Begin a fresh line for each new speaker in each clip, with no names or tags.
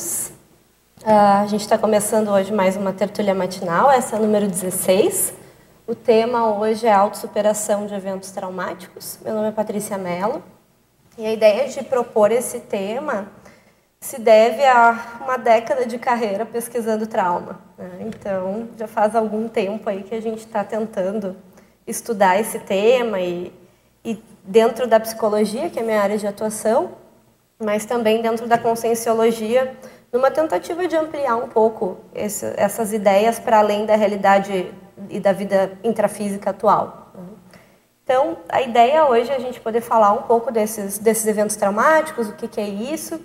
todos. Uh, a gente está começando hoje mais uma tertúlia matinal, essa é a número 16. O tema hoje é autossuperação de eventos traumáticos. Meu nome é Patrícia Mello e a ideia de propor esse tema se deve a uma década de carreira pesquisando trauma. Né? Então, já faz algum tempo aí que a gente está tentando estudar esse tema e, e dentro da psicologia, que é a minha área de atuação, mas também dentro da conscienciologia, numa tentativa de ampliar um pouco esse, essas ideias para além da realidade e da vida intrafísica atual. Então, a ideia hoje é a gente poder falar um pouco desses, desses eventos traumáticos, o que, que é isso.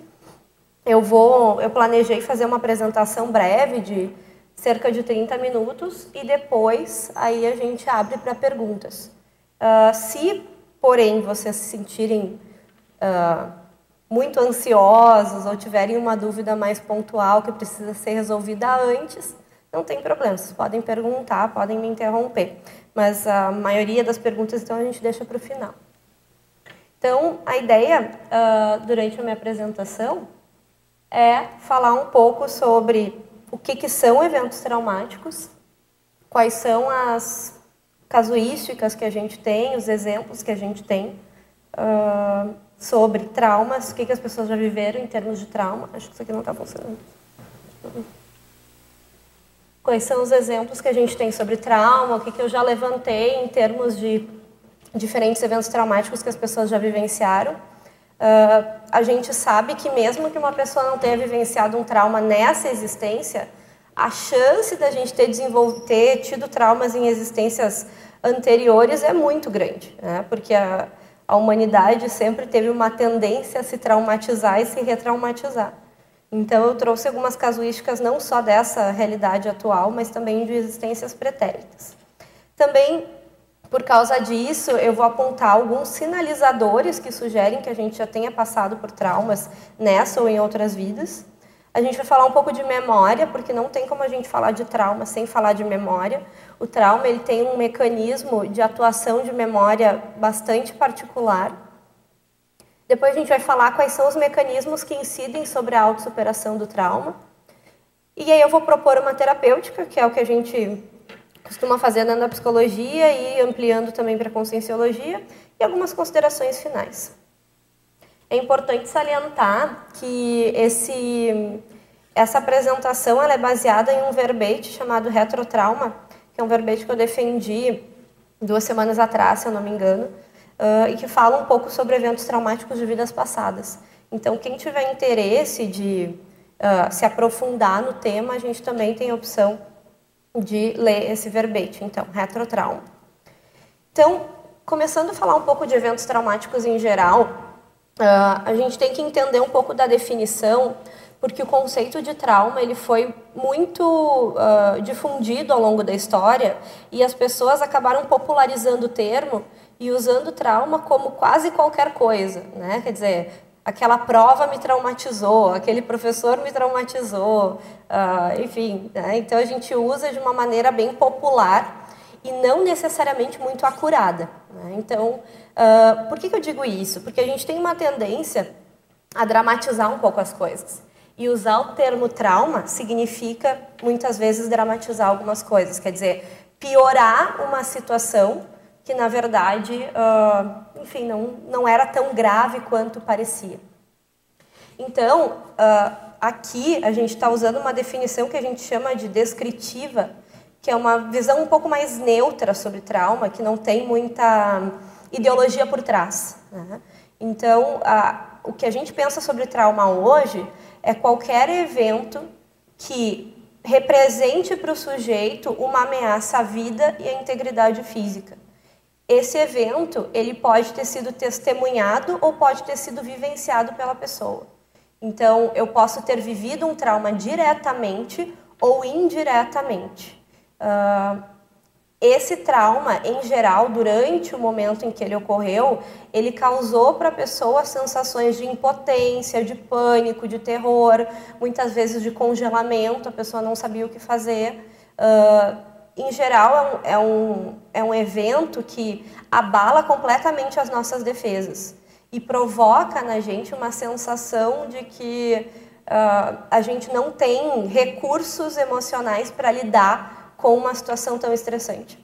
Eu vou, eu planejei fazer uma apresentação breve de cerca de 30 minutos e depois aí a gente abre para perguntas. Uh, se, porém, vocês se sentirem uh, muito ansiosos ou tiverem uma dúvida mais pontual que precisa ser resolvida antes, não tem problema, vocês podem perguntar, podem me interromper. Mas a maioria das perguntas, então, a gente deixa para o final. Então, a ideia, uh, durante a minha apresentação, é falar um pouco sobre o que, que são eventos traumáticos, quais são as casuísticas que a gente tem, os exemplos que a gente tem, uh, sobre traumas, o que, que as pessoas já viveram em termos de trauma. Acho que isso aqui não está funcionando. Quais são os exemplos que a gente tem sobre trauma, o que, que eu já levantei em termos de diferentes eventos traumáticos que as pessoas já vivenciaram. Uh, a gente sabe que mesmo que uma pessoa não tenha vivenciado um trauma nessa existência, a chance da gente ter, ter tido traumas em existências anteriores é muito grande, né? porque a, a humanidade sempre teve uma tendência a se traumatizar e se retraumatizar. Então, eu trouxe algumas casuísticas não só dessa realidade atual, mas também de existências pretéritas. Também, por causa disso, eu vou apontar alguns sinalizadores que sugerem que a gente já tenha passado por traumas nessa ou em outras vidas. A gente vai falar um pouco de memória, porque não tem como a gente falar de trauma sem falar de memória. O trauma ele tem um mecanismo de atuação de memória bastante particular. Depois a gente vai falar quais são os mecanismos que incidem sobre a autossuperação do trauma. E aí eu vou propor uma terapêutica, que é o que a gente costuma fazer da psicologia e ampliando também para a conscienciologia, e algumas considerações finais. É importante salientar que esse, essa apresentação ela é baseada em um verbete chamado retrotrauma, que é um verbete que eu defendi duas semanas atrás, se eu não me engano, uh, e que fala um pouco sobre eventos traumáticos de vidas passadas. Então, quem tiver interesse de uh, se aprofundar no tema, a gente também tem a opção de ler esse verbete, então, retrotrauma. Então, começando a falar um pouco de eventos traumáticos em geral, Uh, a gente tem que entender um pouco da definição, porque o conceito de trauma ele foi muito uh, difundido ao longo da história e as pessoas acabaram popularizando o termo e usando trauma como quase qualquer coisa, né? Quer dizer, aquela prova me traumatizou, aquele professor me traumatizou, uh, enfim. Né? Então a gente usa de uma maneira bem popular e não necessariamente muito acurada. Né? Então Uh, por que, que eu digo isso? Porque a gente tem uma tendência a dramatizar um pouco as coisas. E usar o termo trauma significa, muitas vezes, dramatizar algumas coisas. Quer dizer, piorar uma situação que, na verdade, uh, enfim, não, não era tão grave quanto parecia. Então, uh, aqui a gente está usando uma definição que a gente chama de descritiva, que é uma visão um pouco mais neutra sobre trauma, que não tem muita ideologia por trás. Né? Então, a, o que a gente pensa sobre trauma hoje é qualquer evento que represente para o sujeito uma ameaça à vida e à integridade física. Esse evento ele pode ter sido testemunhado ou pode ter sido vivenciado pela pessoa. Então, eu posso ter vivido um trauma diretamente ou indiretamente. Uh, esse trauma, em geral, durante o momento em que ele ocorreu, ele causou para a pessoa sensações de impotência, de pânico, de terror, muitas vezes de congelamento, a pessoa não sabia o que fazer. Uh, em geral, é um, é, um, é um evento que abala completamente as nossas defesas e provoca na gente uma sensação de que uh, a gente não tem recursos emocionais para lidar com uma situação tão estressante.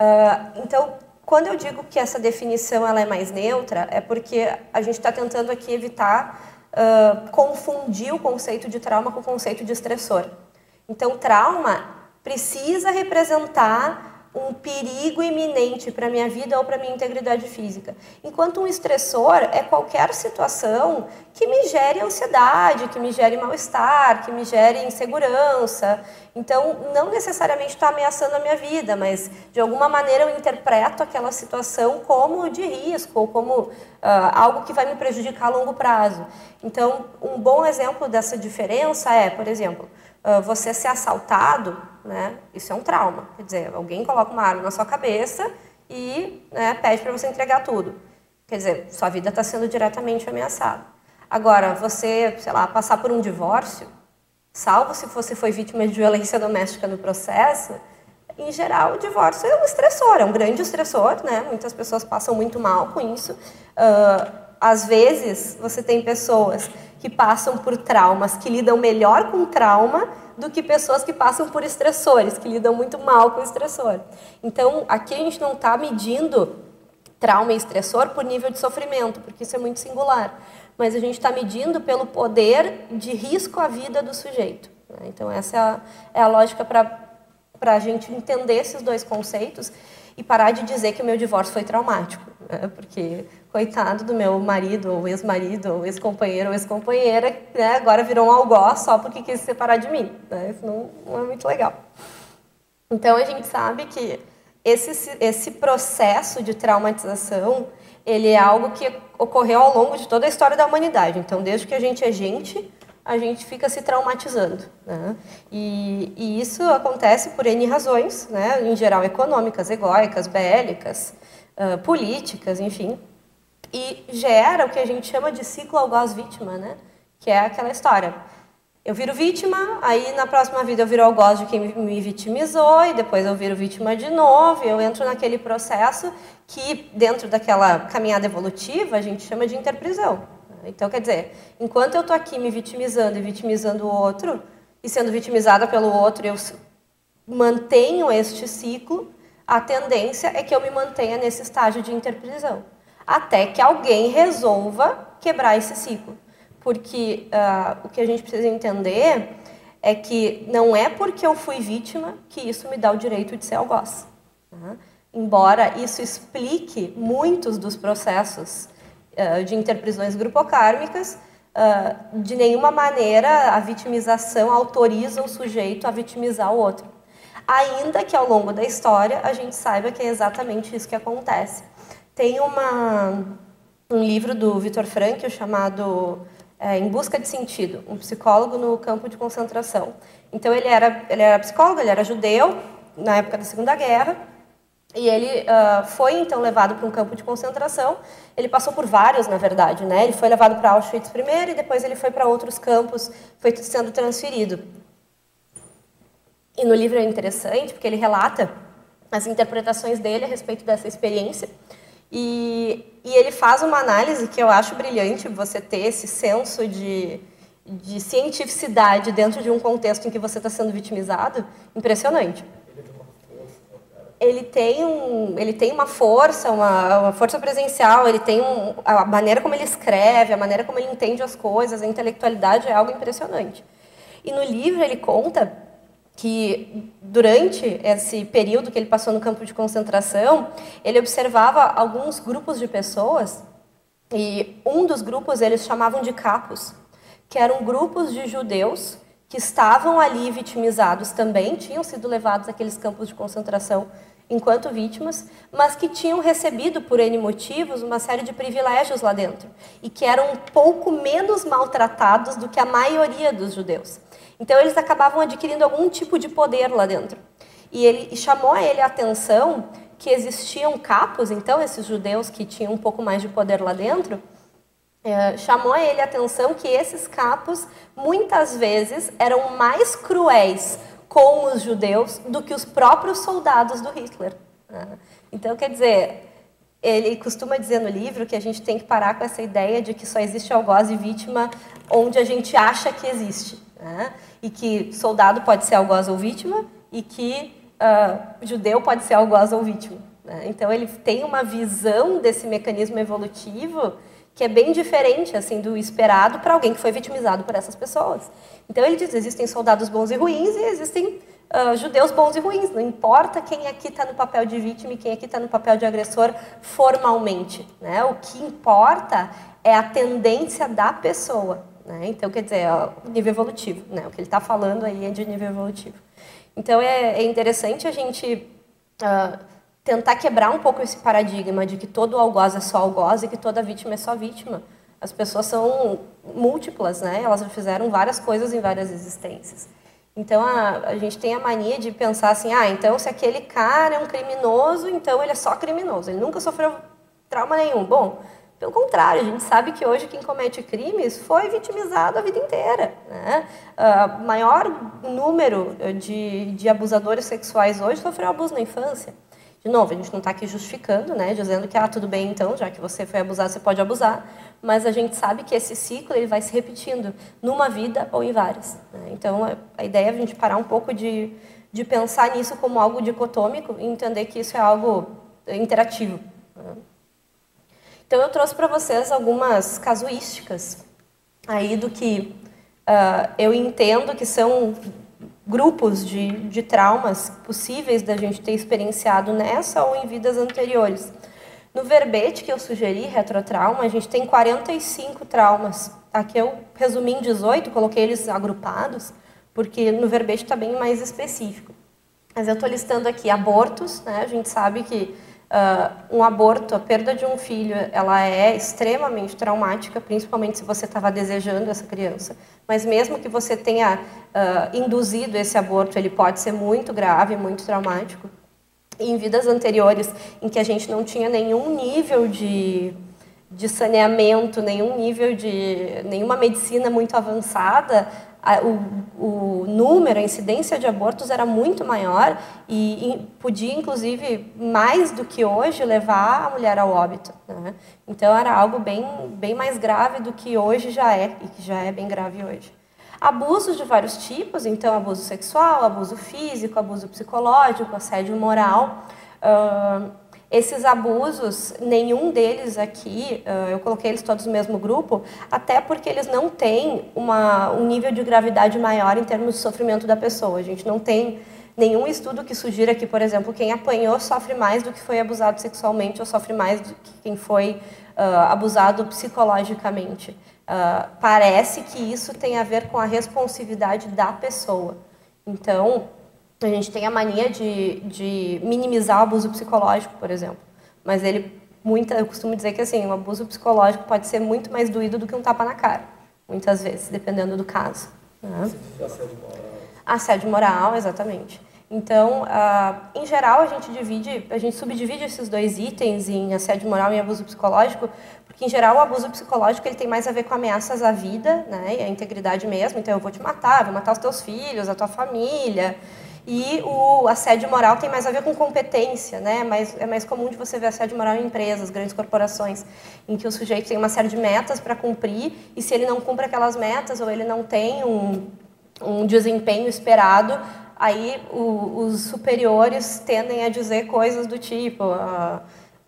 Uh, então, quando eu digo que essa definição ela é mais neutra, é porque a gente está tentando aqui evitar uh, confundir o conceito de trauma com o conceito de estressor. Então, trauma precisa representar um perigo iminente para a minha vida ou para a minha integridade física. Enquanto um estressor é qualquer situação que me gere ansiedade, que me gere mal-estar, que me gere insegurança. Então, não necessariamente está ameaçando a minha vida, mas de alguma maneira eu interpreto aquela situação como de risco ou como uh, algo que vai me prejudicar a longo prazo. Então, um bom exemplo dessa diferença é, por exemplo, uh, você ser assaltado né? Isso é um trauma. Quer dizer, alguém coloca uma arma na sua cabeça e né, pede para você entregar tudo. Quer dizer, sua vida está sendo diretamente ameaçada. Agora, você, sei lá, passar por um divórcio, salvo se você foi vítima de violência doméstica no processo, em geral, o divórcio é um estressor, é um grande estressor, né? Muitas pessoas passam muito mal com isso. Uh, às vezes, você tem pessoas que passam por traumas que lidam melhor com trauma do que pessoas que passam por estressores, que lidam muito mal com o estressor. Então, aqui a gente não está medindo trauma e estressor por nível de sofrimento, porque isso é muito singular. Mas a gente está medindo pelo poder de risco à vida do sujeito. Né? Então, essa é a, é a lógica para a gente entender esses dois conceitos e parar de dizer que o meu divórcio foi traumático. Né? Porque coitado do meu marido, ou ex-marido, ou ex-companheiro, ou ex-companheira, né, agora virou um algoz só porque quis se separar de mim. Né? Isso não, não, é muito legal. Então a gente sabe que esse, esse processo de traumatização ele é algo que ocorreu ao longo de toda a história da humanidade. Então, desde que a gente é gente, a gente fica se traumatizando. Né? E, e, isso acontece por N razões, né? em geral econômicas, egóicas, bélicas, uh, políticas, enfim e gera o que a gente chama de ciclo algoz-vítima, né? Que é aquela história. Eu viro vítima, aí na próxima vida eu viro algoz de quem me vitimizou, e depois eu viro vítima de novo, eu entro naquele processo que, dentro daquela caminhada evolutiva, a gente chama de interprisão. Então, quer dizer, enquanto eu estou aqui me vitimizando e vitimizando o outro, e sendo vitimizada pelo outro, eu mantenho este ciclo, a tendência é que eu me mantenha nesse estágio de interprisão até que alguém resolva quebrar esse ciclo. Porque uh, o que a gente precisa entender é que não é porque eu fui vítima que isso me dá o direito de ser algoz. Tá? Embora isso explique muitos dos processos uh, de interprisões grupocármicas, uh, de nenhuma maneira a vitimização autoriza o sujeito a vitimizar o outro. Ainda que ao longo da história a gente saiba que é exatamente isso que acontece. Tem uma, um livro do Viktor Frankl chamado é, Em Busca de Sentido, um psicólogo no campo de concentração. Então ele era, ele era psicólogo, ele era judeu na época da Segunda Guerra, e ele uh, foi então levado para um campo de concentração. Ele passou por vários, na verdade, né? Ele foi levado para Auschwitz primeiro e depois ele foi para outros campos, foi sendo transferido. E no livro é interessante porque ele relata as interpretações dele a respeito dessa experiência. E, e ele faz uma análise que eu acho brilhante, você ter esse senso de, de cientificidade dentro de um contexto em que você está sendo vitimizado, impressionante. Ele tem, um, ele tem uma força, uma, uma força presencial, ele tem um, a maneira como ele escreve, a maneira como ele entende as coisas, a intelectualidade é algo impressionante. E no livro ele conta que durante esse período que ele passou no campo de concentração, ele observava alguns grupos de pessoas e um dos grupos eles chamavam de capos, que eram grupos de judeus que estavam ali vitimizados também, tinham sido levados àqueles campos de concentração enquanto vítimas, mas que tinham recebido por N motivos uma série de privilégios lá dentro e que eram um pouco menos maltratados do que a maioria dos judeus. Então eles acabavam adquirindo algum tipo de poder lá dentro. E ele e chamou a ele a atenção que existiam capos, então esses judeus que tinham um pouco mais de poder lá dentro, é, chamou a ele a atenção que esses capos muitas vezes eram mais cruéis com os judeus do que os próprios soldados do Hitler. Né? Então, quer dizer, ele costuma dizer no livro que a gente tem que parar com essa ideia de que só existe algoz e vítima onde a gente acha que existe. Né? E que soldado pode ser algoz ou vítima e que uh, judeu pode ser algoz ou vítima. Né? Então ele tem uma visão desse mecanismo evolutivo que é bem diferente assim do esperado para alguém que foi vitimizado por essas pessoas. Então ele diz: existem soldados bons e ruins e existem uh, judeus bons e ruins. Não importa quem aqui está no papel de vítima e quem aqui está no papel de agressor formalmente. Né? O que importa é a tendência da pessoa. Né? Então, quer dizer, o nível evolutivo. Né? O que ele está falando aí é de nível evolutivo. Então, é, é interessante a gente uh, tentar quebrar um pouco esse paradigma de que todo algoz é só algoz e que toda vítima é só vítima. As pessoas são múltiplas, né? Elas fizeram várias coisas em várias existências. Então a, a gente tem a mania de pensar assim, ah, então se aquele cara é um criminoso, então ele é só criminoso, ele nunca sofreu trauma nenhum. Bom, pelo contrário, a gente sabe que hoje quem comete crimes foi vitimizado a vida inteira. Né? Uh, maior número de, de abusadores sexuais hoje sofreu abuso na infância. De novo, a gente não está aqui justificando, né, dizendo que ah, tudo bem então, já que você foi abusado, você pode abusar, mas a gente sabe que esse ciclo ele vai se repetindo numa vida ou em várias. Né? Então, a ideia é a gente parar um pouco de, de pensar nisso como algo dicotômico e entender que isso é algo interativo. Né? Então, eu trouxe para vocês algumas casuísticas aí do que uh, eu entendo que são grupos de, de traumas possíveis da gente ter experienciado nessa ou em vidas anteriores. No verbete que eu sugeri, retrotrauma, a gente tem 45 traumas. Aqui eu resumi em 18, coloquei eles agrupados, porque no verbete está bem mais específico. Mas eu estou listando aqui abortos, né? a gente sabe que Uh, um aborto, a perda de um filho, ela é extremamente traumática, principalmente se você estava desejando essa criança. Mas mesmo que você tenha uh, induzido esse aborto, ele pode ser muito grave, muito traumático. Em vidas anteriores, em que a gente não tinha nenhum nível de, de saneamento, nenhum nível de nenhuma medicina muito avançada, a, o, o, número, a incidência de abortos era muito maior e, e, podia, inclusive, mais do que hoje, levar a mulher ao óbito. Né? Então, era algo bem, bem mais grave do que hoje já é, e que já é bem grave hoje. Abusos de vários tipos, então, abuso sexual, abuso físico, abuso psicológico, assédio moral. Uh, esses abusos, nenhum deles aqui, eu coloquei eles todos no mesmo grupo, até porque eles não têm uma, um nível de gravidade maior em termos de sofrimento da pessoa. A gente não tem nenhum estudo que sugira que, por exemplo, quem apanhou sofre mais do que foi abusado sexualmente ou sofre mais do que quem foi uh, abusado psicologicamente. Uh, parece que isso tem a ver com a responsividade da pessoa. Então, a gente tem a mania de, de minimizar o abuso psicológico, por exemplo. Mas ele, muita, eu costumo dizer que assim, o abuso psicológico pode ser muito mais doído do que um tapa na cara, muitas vezes, dependendo do caso. Né? Assédio moral. Assédio moral, exatamente. Então, uh, em geral, a gente divide, a gente subdivide esses dois itens em assédio moral e abuso psicológico, porque em geral o abuso psicológico ele tem mais a ver com ameaças à vida, né, e à integridade mesmo. Então, eu vou te matar, vou matar os teus filhos, a tua família. E o assédio moral tem mais a ver com competência, né? Mas é mais comum de você ver assédio moral em empresas, grandes corporações, em que o sujeito tem uma série de metas para cumprir e se ele não cumpre aquelas metas ou ele não tem um, um desempenho esperado, aí o, os superiores tendem a dizer coisas do tipo. Uh,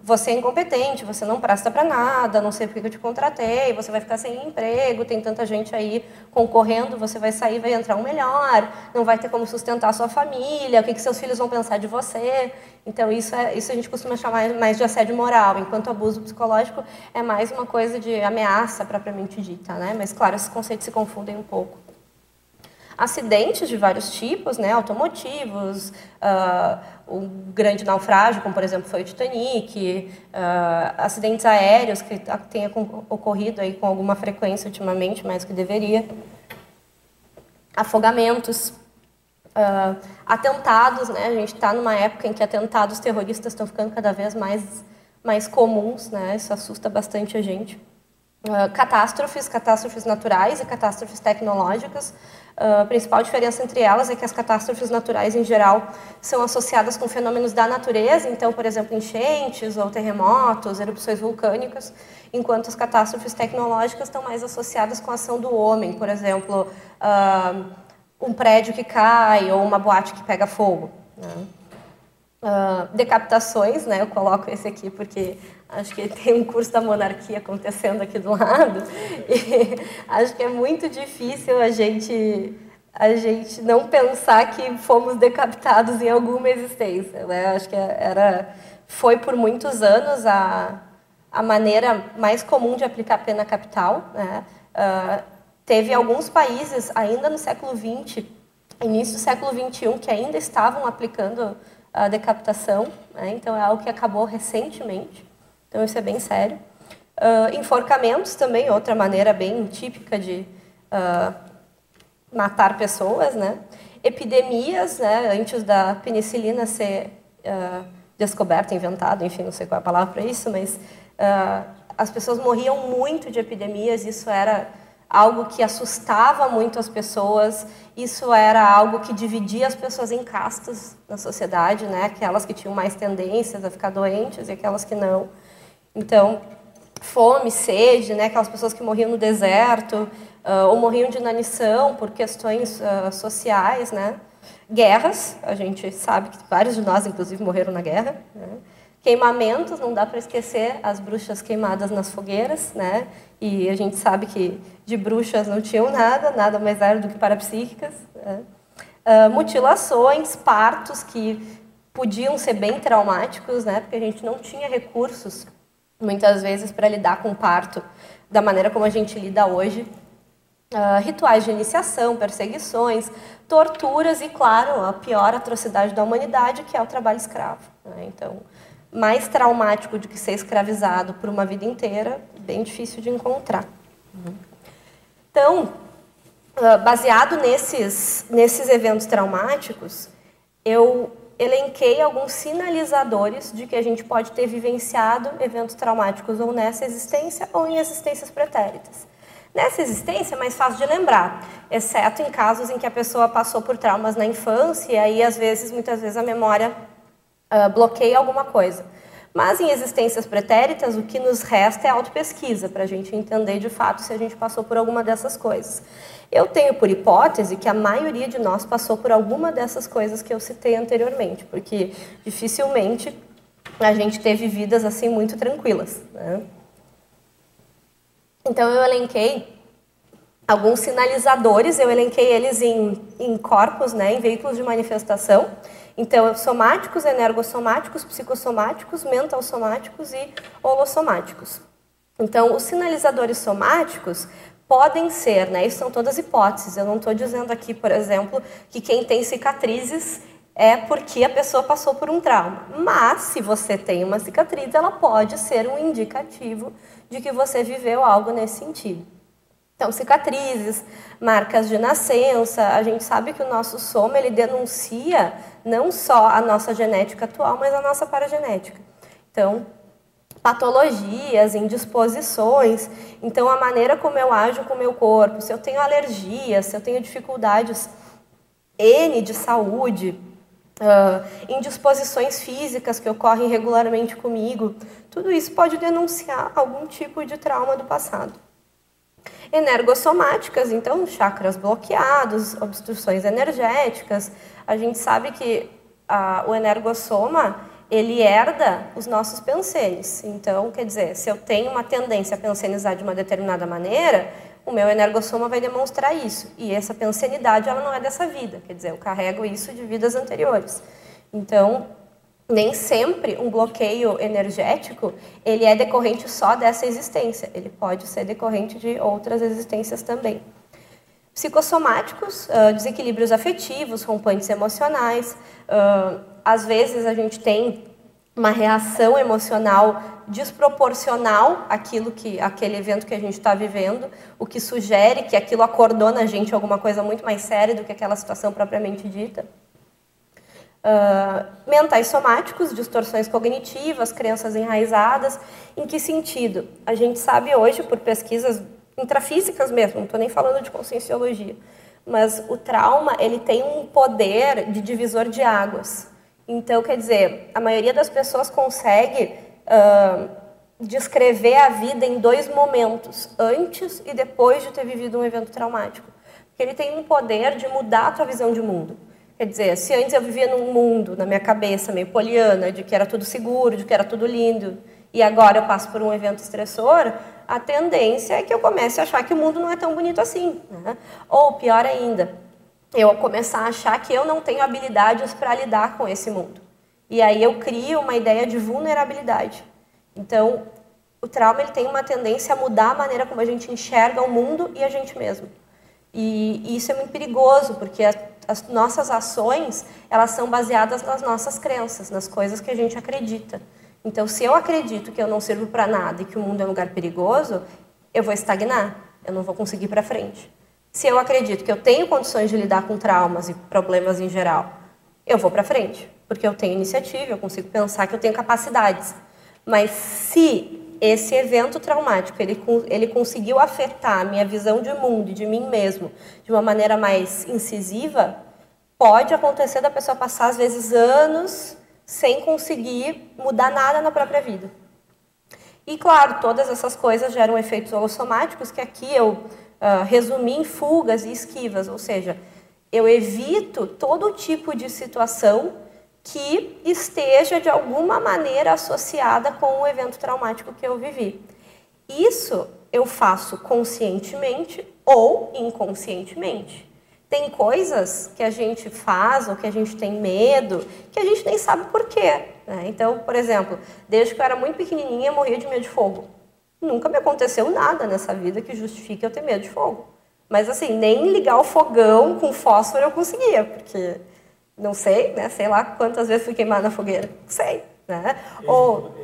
você é incompetente, você não presta para nada, não sei por que eu te contratei, você vai ficar sem emprego, tem tanta gente aí concorrendo, você vai sair, vai entrar um melhor, não vai ter como sustentar a sua família, o que, que seus filhos vão pensar de você. Então, isso, é, isso a gente costuma chamar mais de assédio moral, enquanto abuso psicológico é mais uma coisa de ameaça propriamente dita, né? Mas, claro, esses conceitos se confundem um pouco acidentes de vários tipos, né, automotivos, uh, um grande naufrágio, como por exemplo foi o Titanic, uh, acidentes aéreos que tenha ocorrido aí com alguma frequência ultimamente, mais que deveria, afogamentos, uh, atentados, né, a gente está numa época em que atentados terroristas estão ficando cada vez mais mais comuns, né, isso assusta bastante a gente. Uh, catástrofes, catástrofes naturais e catástrofes tecnológicas. Uh, a principal diferença entre elas é que as catástrofes naturais, em geral, são associadas com fenômenos da natureza, então, por exemplo, enchentes ou terremotos, erupções vulcânicas, enquanto as catástrofes tecnológicas estão mais associadas com a ação do homem, por exemplo, uh, um prédio que cai ou uma boate que pega fogo. Né? Decapitações, né? Eu coloco esse aqui porque acho que tem um curso da monarquia acontecendo aqui do lado e acho que é muito difícil a gente a gente não pensar que fomos decapitados em alguma existência, né? Acho que era foi por muitos anos a a maneira mais comum de aplicar pena capital, né? Uh, teve alguns países ainda no século XX, início do século XXI, que ainda estavam aplicando a decapitação, né? então é algo que acabou recentemente, então isso é bem sério. Uh, enforcamentos também, outra maneira bem típica de uh, matar pessoas, né? Epidemias, né? Antes da penicilina ser uh, descoberta, inventada, enfim, não sei qual é a palavra para isso, mas as pessoas morriam muito de epidemias, isso era algo que assustava muito as pessoas. Isso era algo que dividia as pessoas em castas na sociedade, né? Aquelas que tinham mais tendências a ficar doentes e aquelas que não. Então, fome, sede, né? Aquelas pessoas que morriam no deserto uh, ou morriam de inanição por questões uh, sociais, né? Guerras, a gente sabe que vários de nós, inclusive, morreram na guerra. Né? Queimamentos, não dá para esquecer as bruxas queimadas nas fogueiras, né? E a gente sabe que de bruxas não tinham nada, nada mais era do que parapsíquicas. Né? Uh, mutilações, partos que podiam ser bem traumáticos, né? Porque a gente não tinha recursos, muitas vezes, para lidar com o parto da maneira como a gente lida hoje. Uh, rituais de iniciação, perseguições, torturas e, claro, a pior atrocidade da humanidade, que é o trabalho escravo. Né? Então, mais traumático do que ser escravizado por uma vida inteira, bem difícil de encontrar. Então, ah, baseado nesses, nesses eventos traumáticos, eu elenquei alguns sinalizadores de que a gente pode ter vivenciado eventos traumáticos ou nessa existência ou em existências pretéritas. Nessa existência é mais fácil de lembrar, exceto em casos em que a pessoa passou por traumas na infância e aí, às vezes, muitas vezes, a memória uh, bloqueia alguma coisa. Mas em existências pretéritas, o que nos resta é autopesquisa, para a gente entender de fato se a gente passou por alguma dessas coisas. Eu tenho por hipótese que a maioria de nós passou por alguma dessas coisas que eu citei anteriormente, porque dificilmente a gente teve vidas assim muito tranquilas. Né? Então eu elenquei alguns sinalizadores, eu elenquei eles em, em corpos, né, em veículos de manifestação. Então, somáticos, energossomáticos, psicossomáticos, mentalsomáticos e holossomáticos. Então, os sinalizadores somáticos podem ser, né? Isso são todas hipóteses. Eu não estou dizendo aqui, por exemplo, que quem tem cicatrizes é porque a pessoa passou por um trauma. Mas, se você tem uma cicatriz, ela pode ser um indicativo de que você viveu algo nesse sentido. Então, cicatrizes, marcas de nascença, a gente sabe que o nosso soma ele denuncia não só a nossa genética atual, mas a nossa paragenética. Então, patologias, indisposições, então a maneira como eu ajo com o meu corpo, se eu tenho alergias, se eu tenho dificuldades N de saúde, uh, indisposições físicas que ocorrem regularmente comigo, tudo isso pode denunciar algum tipo de trauma do passado. Energossomáticas, então, chakras bloqueados, obstruções energéticas. A gente sabe que a, o energossoma ele herda os nossos pensenes. Então, quer dizer, se eu tenho uma tendência a pensenizar de uma determinada maneira, o meu energossoma vai demonstrar isso. E essa pensenidade ela não é dessa vida, quer dizer, eu carrego isso de vidas anteriores. Então, nem sempre um bloqueio energético ele é decorrente só dessa existência, ele pode ser decorrente de outras existências também. Psicossomáticos, uh, desequilíbrios afetivos, rompantes emocionais. Uh, às vezes a gente tem uma reação emocional desproporcional àquilo que, aquele evento que a gente está vivendo, o que sugere que aquilo acordou na gente alguma coisa muito mais séria do que aquela situação propriamente dita. uh, mentais somáticos, distorções cognitivas, crenças enraizadas. Em que sentido? A gente sabe hoje, por pesquisas intrafísicas mesmo, não estou nem falando de conscienciologia, mas o trauma ele tem um poder de divisor de águas. Então, quer dizer, a maioria das pessoas consegue uh, descrever a vida em dois momentos, antes e depois de ter vivido um evento traumático. Porque ele tem um poder de mudar a tua visão de mundo. Quer dizer, se antes eu vivia num mundo, na minha cabeça, meio poliana, de que era tudo seguro, de que era tudo lindo, e agora eu passo por um evento estressor, a tendência é que eu comece a achar que o mundo não é tão bonito assim. Né? Ou, pior ainda, eu começar a achar que eu não tenho habilidades para lidar com esse mundo. E aí eu crio uma ideia de vulnerabilidade. Então, o trauma ele tem uma tendência a mudar a maneira como a gente enxerga o mundo e a gente mesmo. E, e isso é muito perigoso, porque a, as nossas ações, elas são baseadas nas nossas crenças, nas coisas que a gente acredita. Então, se eu acredito que eu não sirvo para nada e que o mundo é um lugar perigoso, eu vou estagnar, eu não vou conseguir ir para frente. Se eu acredito que eu tenho condições de lidar com traumas e problemas em geral, eu vou para frente, porque eu tenho iniciativa, eu consigo pensar que eu tenho capacidades. Mas se esse evento traumático ele, ele conseguiu afetar a minha visão de mundo e de mim mesmo de uma maneira mais incisiva, pode acontecer da pessoa passar às vezes anos sem conseguir mudar nada na própria vida. E claro, todas essas coisas geram efeitos holossomáticos que aqui eu uh, resumi em fugas e esquivas, ou seja, eu evito todo tipo de situação que esteja de alguma maneira associada com o evento traumático que eu vivi. Isso eu faço conscientemente ou inconscientemente. Tem coisas que a gente faz ou que a gente tem medo que a gente nem sabe por quê. Né? Então, por exemplo, desde que eu era muito pequenininha, eu morria de medo de fogo. Nunca me aconteceu nada nessa vida que justifique eu ter medo de fogo. Mas assim, nem ligar o fogão com fósforo eu conseguia, porque não sei, né? Sei lá quantas vezes fui queimada na fogueira. Não sei, né? Ou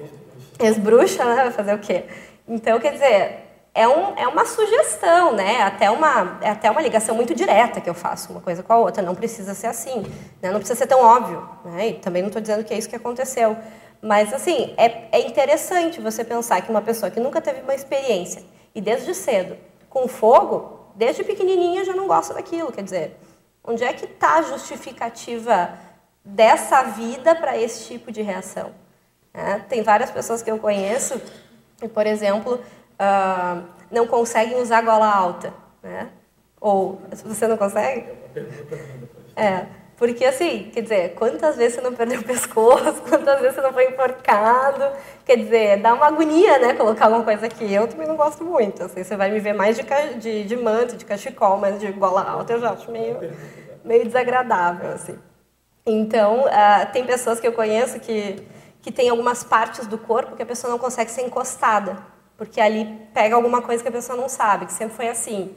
ex-bruxa, né? Vai fazer o quê? Então, quer dizer, é, um, é uma sugestão, né? Até uma, é até uma ligação muito direta que eu faço uma coisa com a outra. Não precisa ser assim, né? Não precisa ser tão óbvio, né? E também não estou dizendo que é isso que aconteceu. Mas, assim, é, é interessante você pensar que uma pessoa que nunca teve uma experiência e desde cedo com fogo, desde pequenininha já não gosta daquilo, quer dizer Onde é que está a justificativa dessa vida para esse tipo de reação? É, tem várias pessoas que eu conheço que, por exemplo, uh, não conseguem usar gola alta. Né? Ou, você não consegue? É, porque assim, quer dizer, quantas vezes você não perdeu o pescoço, quantas vezes você não foi enforcado, quer dizer, dá uma agonia, né, colocar alguma coisa aqui. Eu também não gosto muito, assim, você vai me ver mais de, de, de manto, de cachecol, mas de gola alta eu já acho meio, meio desagradável, assim. Então, uh, tem pessoas que eu conheço que, que tem algumas partes do corpo que a pessoa não consegue ser encostada, porque ali pega alguma coisa que a pessoa não sabe, que sempre foi assim.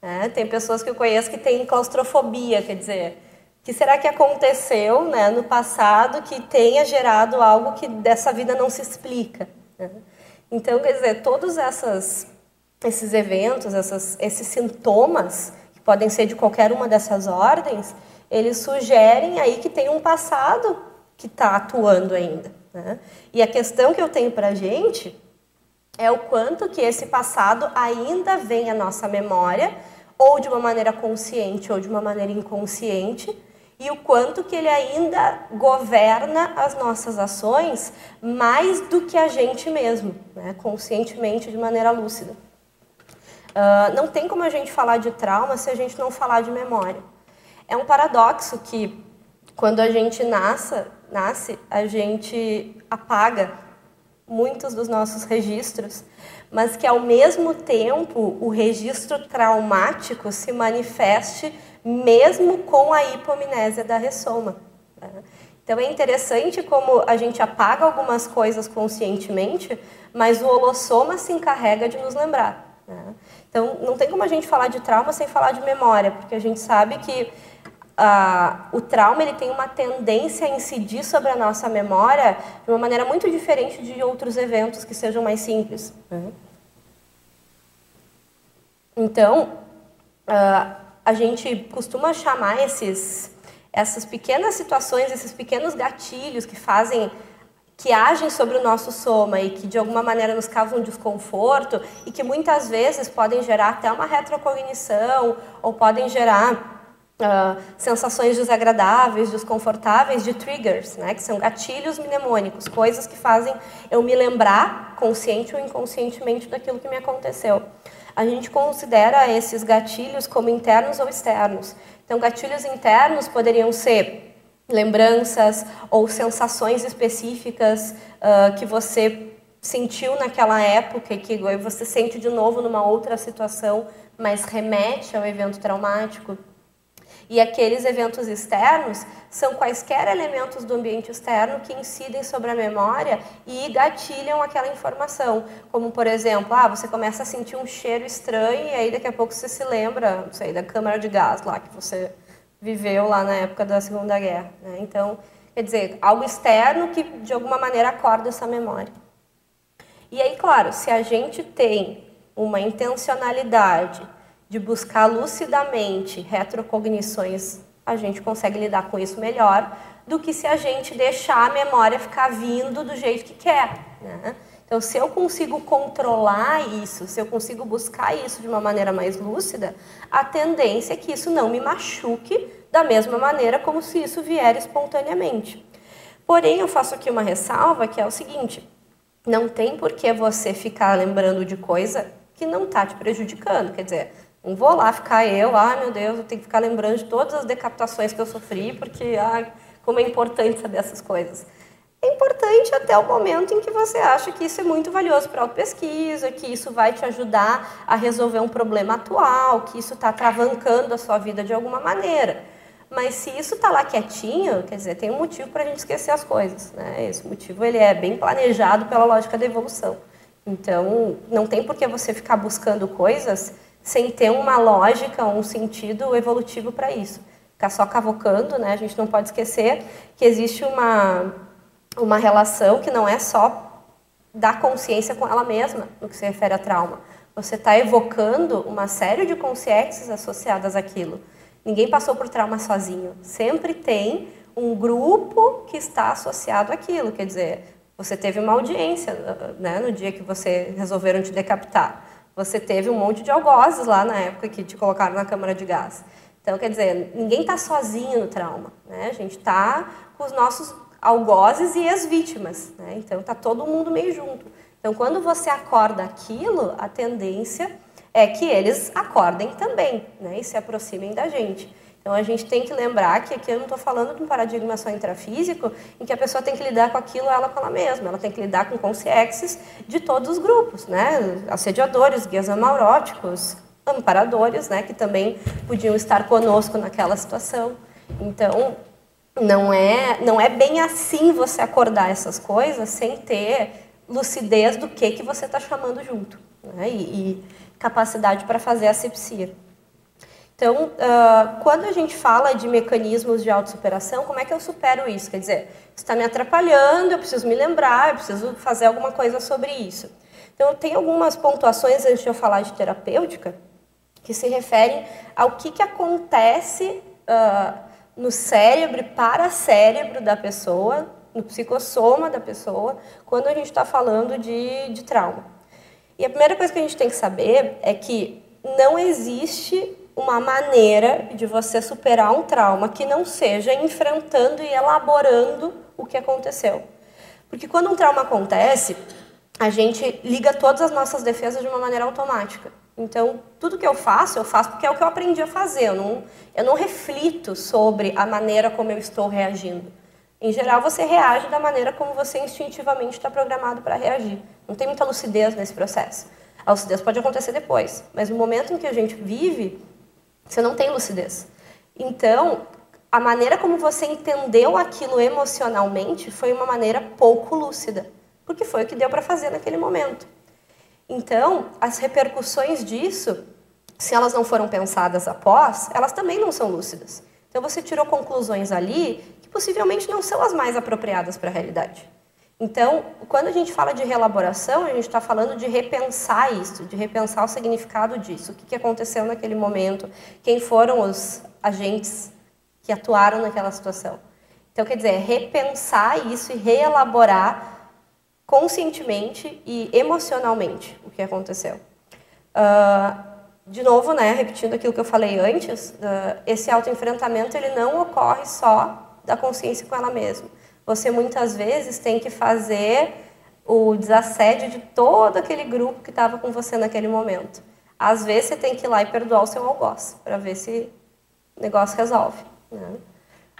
Né? Tem pessoas que eu conheço que têm claustrofobia, quer dizer, que será que aconteceu né, no passado que tenha gerado algo que dessa vida não se explica? Né? Então, quer dizer, todos essas, esses eventos, essas, esses sintomas, que podem ser de qualquer uma dessas ordens, eles sugerem aí que tem um passado que está atuando ainda. Né? E a questão que eu tenho para a gente é o quanto que esse passado ainda vem à nossa memória, ou de uma maneira consciente ou de uma maneira inconsciente, e o quanto que ele ainda governa as nossas ações mais do que a gente mesmo, né? conscientemente, de maneira lúcida. Uh, não tem como a gente falar de trauma se a gente não falar de memória. É um paradoxo que, quando a gente nasce, nasce a gente apaga muitos dos nossos registros, mas que, ao mesmo tempo, o registro traumático se manifeste mesmo com a hipomnésia da ressoma. Né? Então é interessante como a gente apaga algumas coisas conscientemente, mas o holossoma se encarrega de nos lembrar. Né? Então não tem como a gente falar de trauma sem falar de memória, porque a gente sabe que ah, o trauma ele tem uma tendência a incidir sobre a nossa memória de uma maneira muito diferente de outros eventos que sejam mais simples. Né? Então, ah, a gente costuma chamar esses, essas pequenas situações, esses pequenos gatilhos que fazem que agem sobre o nosso soma e que de alguma maneira nos causam desconforto e que muitas vezes podem gerar até uma retrocognição ou podem gerar Uh, sensações desagradáveis, desconfortáveis de triggers, né, que são gatilhos mnemônicos, coisas que fazem eu me lembrar, consciente ou inconscientemente, daquilo que me aconteceu. A gente considera esses gatilhos como internos ou externos. Então, gatilhos internos poderiam ser lembranças ou sensações específicas uh, que você sentiu naquela época e que você sente de novo numa outra situação, mas remete ao evento traumático. E aqueles eventos externos são quaisquer elementos do ambiente externo que incidem sobre a memória e gatilham aquela informação. Como, por exemplo, ah, você começa a sentir um cheiro estranho e aí daqui a pouco você se lembra, não sei, da câmara de gás lá que você viveu lá na época da Segunda Guerra. Né? Então, quer dizer, algo externo que de alguma maneira acorda essa memória. E aí, claro, se a gente tem uma intencionalidade de buscar lucidamente retrocognições, a gente consegue lidar com isso melhor do que se a gente deixar a memória ficar vindo do jeito que quer. Né? Então, se eu consigo controlar isso, se eu consigo buscar isso de uma maneira mais lúcida, a tendência é que isso não me machuque da mesma maneira como se isso vier espontaneamente. Porém, eu faço aqui uma ressalva que é o seguinte: não tem por que você ficar lembrando de coisa que não está te prejudicando. Quer dizer, não vou lá ficar eu, ai meu Deus, eu tenho que ficar lembrando de todas as decapitações que eu sofri, porque ai, como é importante saber essas coisas. É importante até o momento em que você acha que isso é muito valioso para a pesquisa, que isso vai te ajudar a resolver um problema atual, que isso está travancando a sua vida de alguma maneira. Mas se isso está lá quietinho, quer dizer, tem um motivo para a gente esquecer as coisas. Né? Esse motivo ele é bem planejado pela lógica da evolução. Então, não tem por que você ficar buscando coisas sem ter uma lógica, um sentido evolutivo para isso. Ficar só cavocando, né? A gente não pode esquecer que existe uma, uma relação que não é só da consciência com ela mesma, no que se refere a trauma. Você está evocando uma série de consciências associadas àquilo. Ninguém passou por trauma sozinho. Sempre tem um grupo que está associado àquilo. Quer dizer, você teve uma audiência né, no dia que você resolveram te decapitar você teve um monte de algozes lá na época que te colocaram na câmara de gás. Então, quer dizer, ninguém está sozinho no trauma. Né? A gente está com os nossos algozes e as vítimas. Né? Então, está todo mundo meio junto. Então, quando você acorda aquilo, a tendência é que eles acordem também né? e se aproximem da gente. Então a gente tem que lembrar que aqui eu não estou falando de um paradigma só intrafísico, em que a pessoa tem que lidar com aquilo ela com ela mesma, ela tem que lidar com consciências de todos os grupos, né? Assediadores, guias amauróticos, amparadores, né? Que também podiam estar conosco naquela situação. Então não é não é bem assim você acordar essas coisas sem ter lucidez do que que você está chamando junto, né? E, e capacidade para fazer a asepsia. Então, uh, quando a gente fala de mecanismos de autossuperação, como é que eu supero isso? Quer dizer, está me atrapalhando, eu preciso me lembrar, eu preciso fazer alguma coisa sobre isso. Então, tem algumas pontuações antes de eu falar de terapêutica que se referem ao que, que acontece uh, no cérebro para cérebro da pessoa, no psicossoma da pessoa, quando a gente está falando de, de trauma. E a primeira coisa que a gente tem que saber é que não existe uma maneira de você superar um trauma que não seja enfrentando e elaborando o que aconteceu. Porque quando um trauma acontece, a gente liga todas as nossas defesas de uma maneira automática. Então, tudo que eu faço, eu faço porque é o que eu aprendi a fazer. Eu não, eu não reflito sobre a maneira como eu estou reagindo. Em geral, você reage da maneira como você instintivamente está programado para reagir. Não tem muita lucidez nesse processo. A lucidez pode acontecer depois, mas no momento em que a gente vive, você não tem lucidez. Então, a maneira como você entendeu aquilo emocionalmente foi uma maneira pouco lúcida, porque foi o que deu para fazer naquele momento. Então, as repercussões disso, se elas não foram pensadas após, elas também não são lúcidas. Então, você tirou conclusões ali que possivelmente não são as mais apropriadas para a realidade. Então, quando a gente fala de reelaboração, a gente está falando de repensar isso, de repensar o significado disso, o que, aconteceu naquele momento, quem foram os agentes que atuaram naquela situação. Então, quer dizer, repensar isso e reelaborar conscientemente e emocionalmente o que aconteceu. Uh, de novo, né, repetindo aquilo que eu falei antes, uh, esse autoenfrentamento ele não ocorre só da consciência com ela mesma. Você muitas vezes tem que fazer o desassédio de todo aquele grupo que estava com você naquele momento. Às vezes você tem que ir lá e perdoar o seu algoz para ver se o negócio resolve. Né?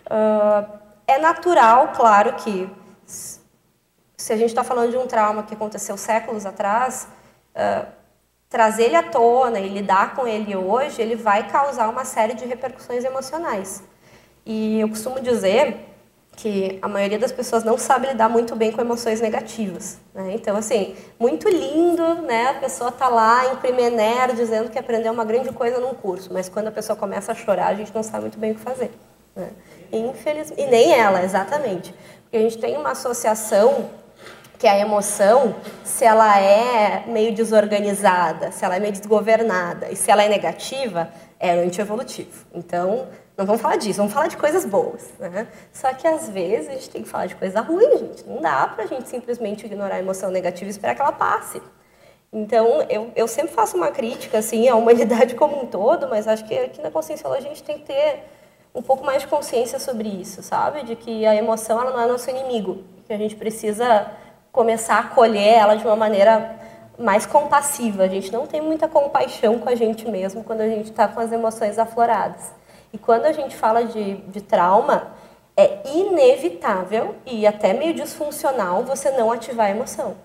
Uh, é natural, claro, que se a gente está falando de um trauma que aconteceu séculos atrás, uh, trazer ele à tona e lidar com ele hoje, ele vai causar uma série de repercussões emocionais. E eu costumo dizer que a maioria das pessoas não sabe lidar muito bem com emoções negativas. Né? Então, assim, muito lindo, né? A pessoa tá lá em primeiro dizendo que aprendeu uma grande coisa num curso, mas quando a pessoa começa a chorar, a gente não sabe muito bem o que fazer. Né? Infelizmente, e nem ela, exatamente. Porque a gente tem uma associação que a emoção, se ela é meio desorganizada, se ela é meio desgovernada e se ela é negativa, é antievolutivo. Então, não vamos falar disso, vamos falar de coisas boas. Né? Só que às vezes a gente tem que falar de coisa ruim, gente. Não dá pra gente simplesmente ignorar a emoção negativa e esperar que ela passe. Então, eu, eu sempre faço uma crítica assim, à humanidade como um todo, mas acho que aqui na Conscienciologia a gente tem que ter um pouco mais de consciência sobre isso, sabe? De que a emoção ela não é nosso inimigo, que a gente precisa começar a acolher ela de uma maneira mais compassiva. A gente não tem muita compaixão com a gente mesmo quando a gente está com as emoções afloradas. E quando a gente fala de, de trauma, é inevitável e até meio disfuncional você não ativar a emoção.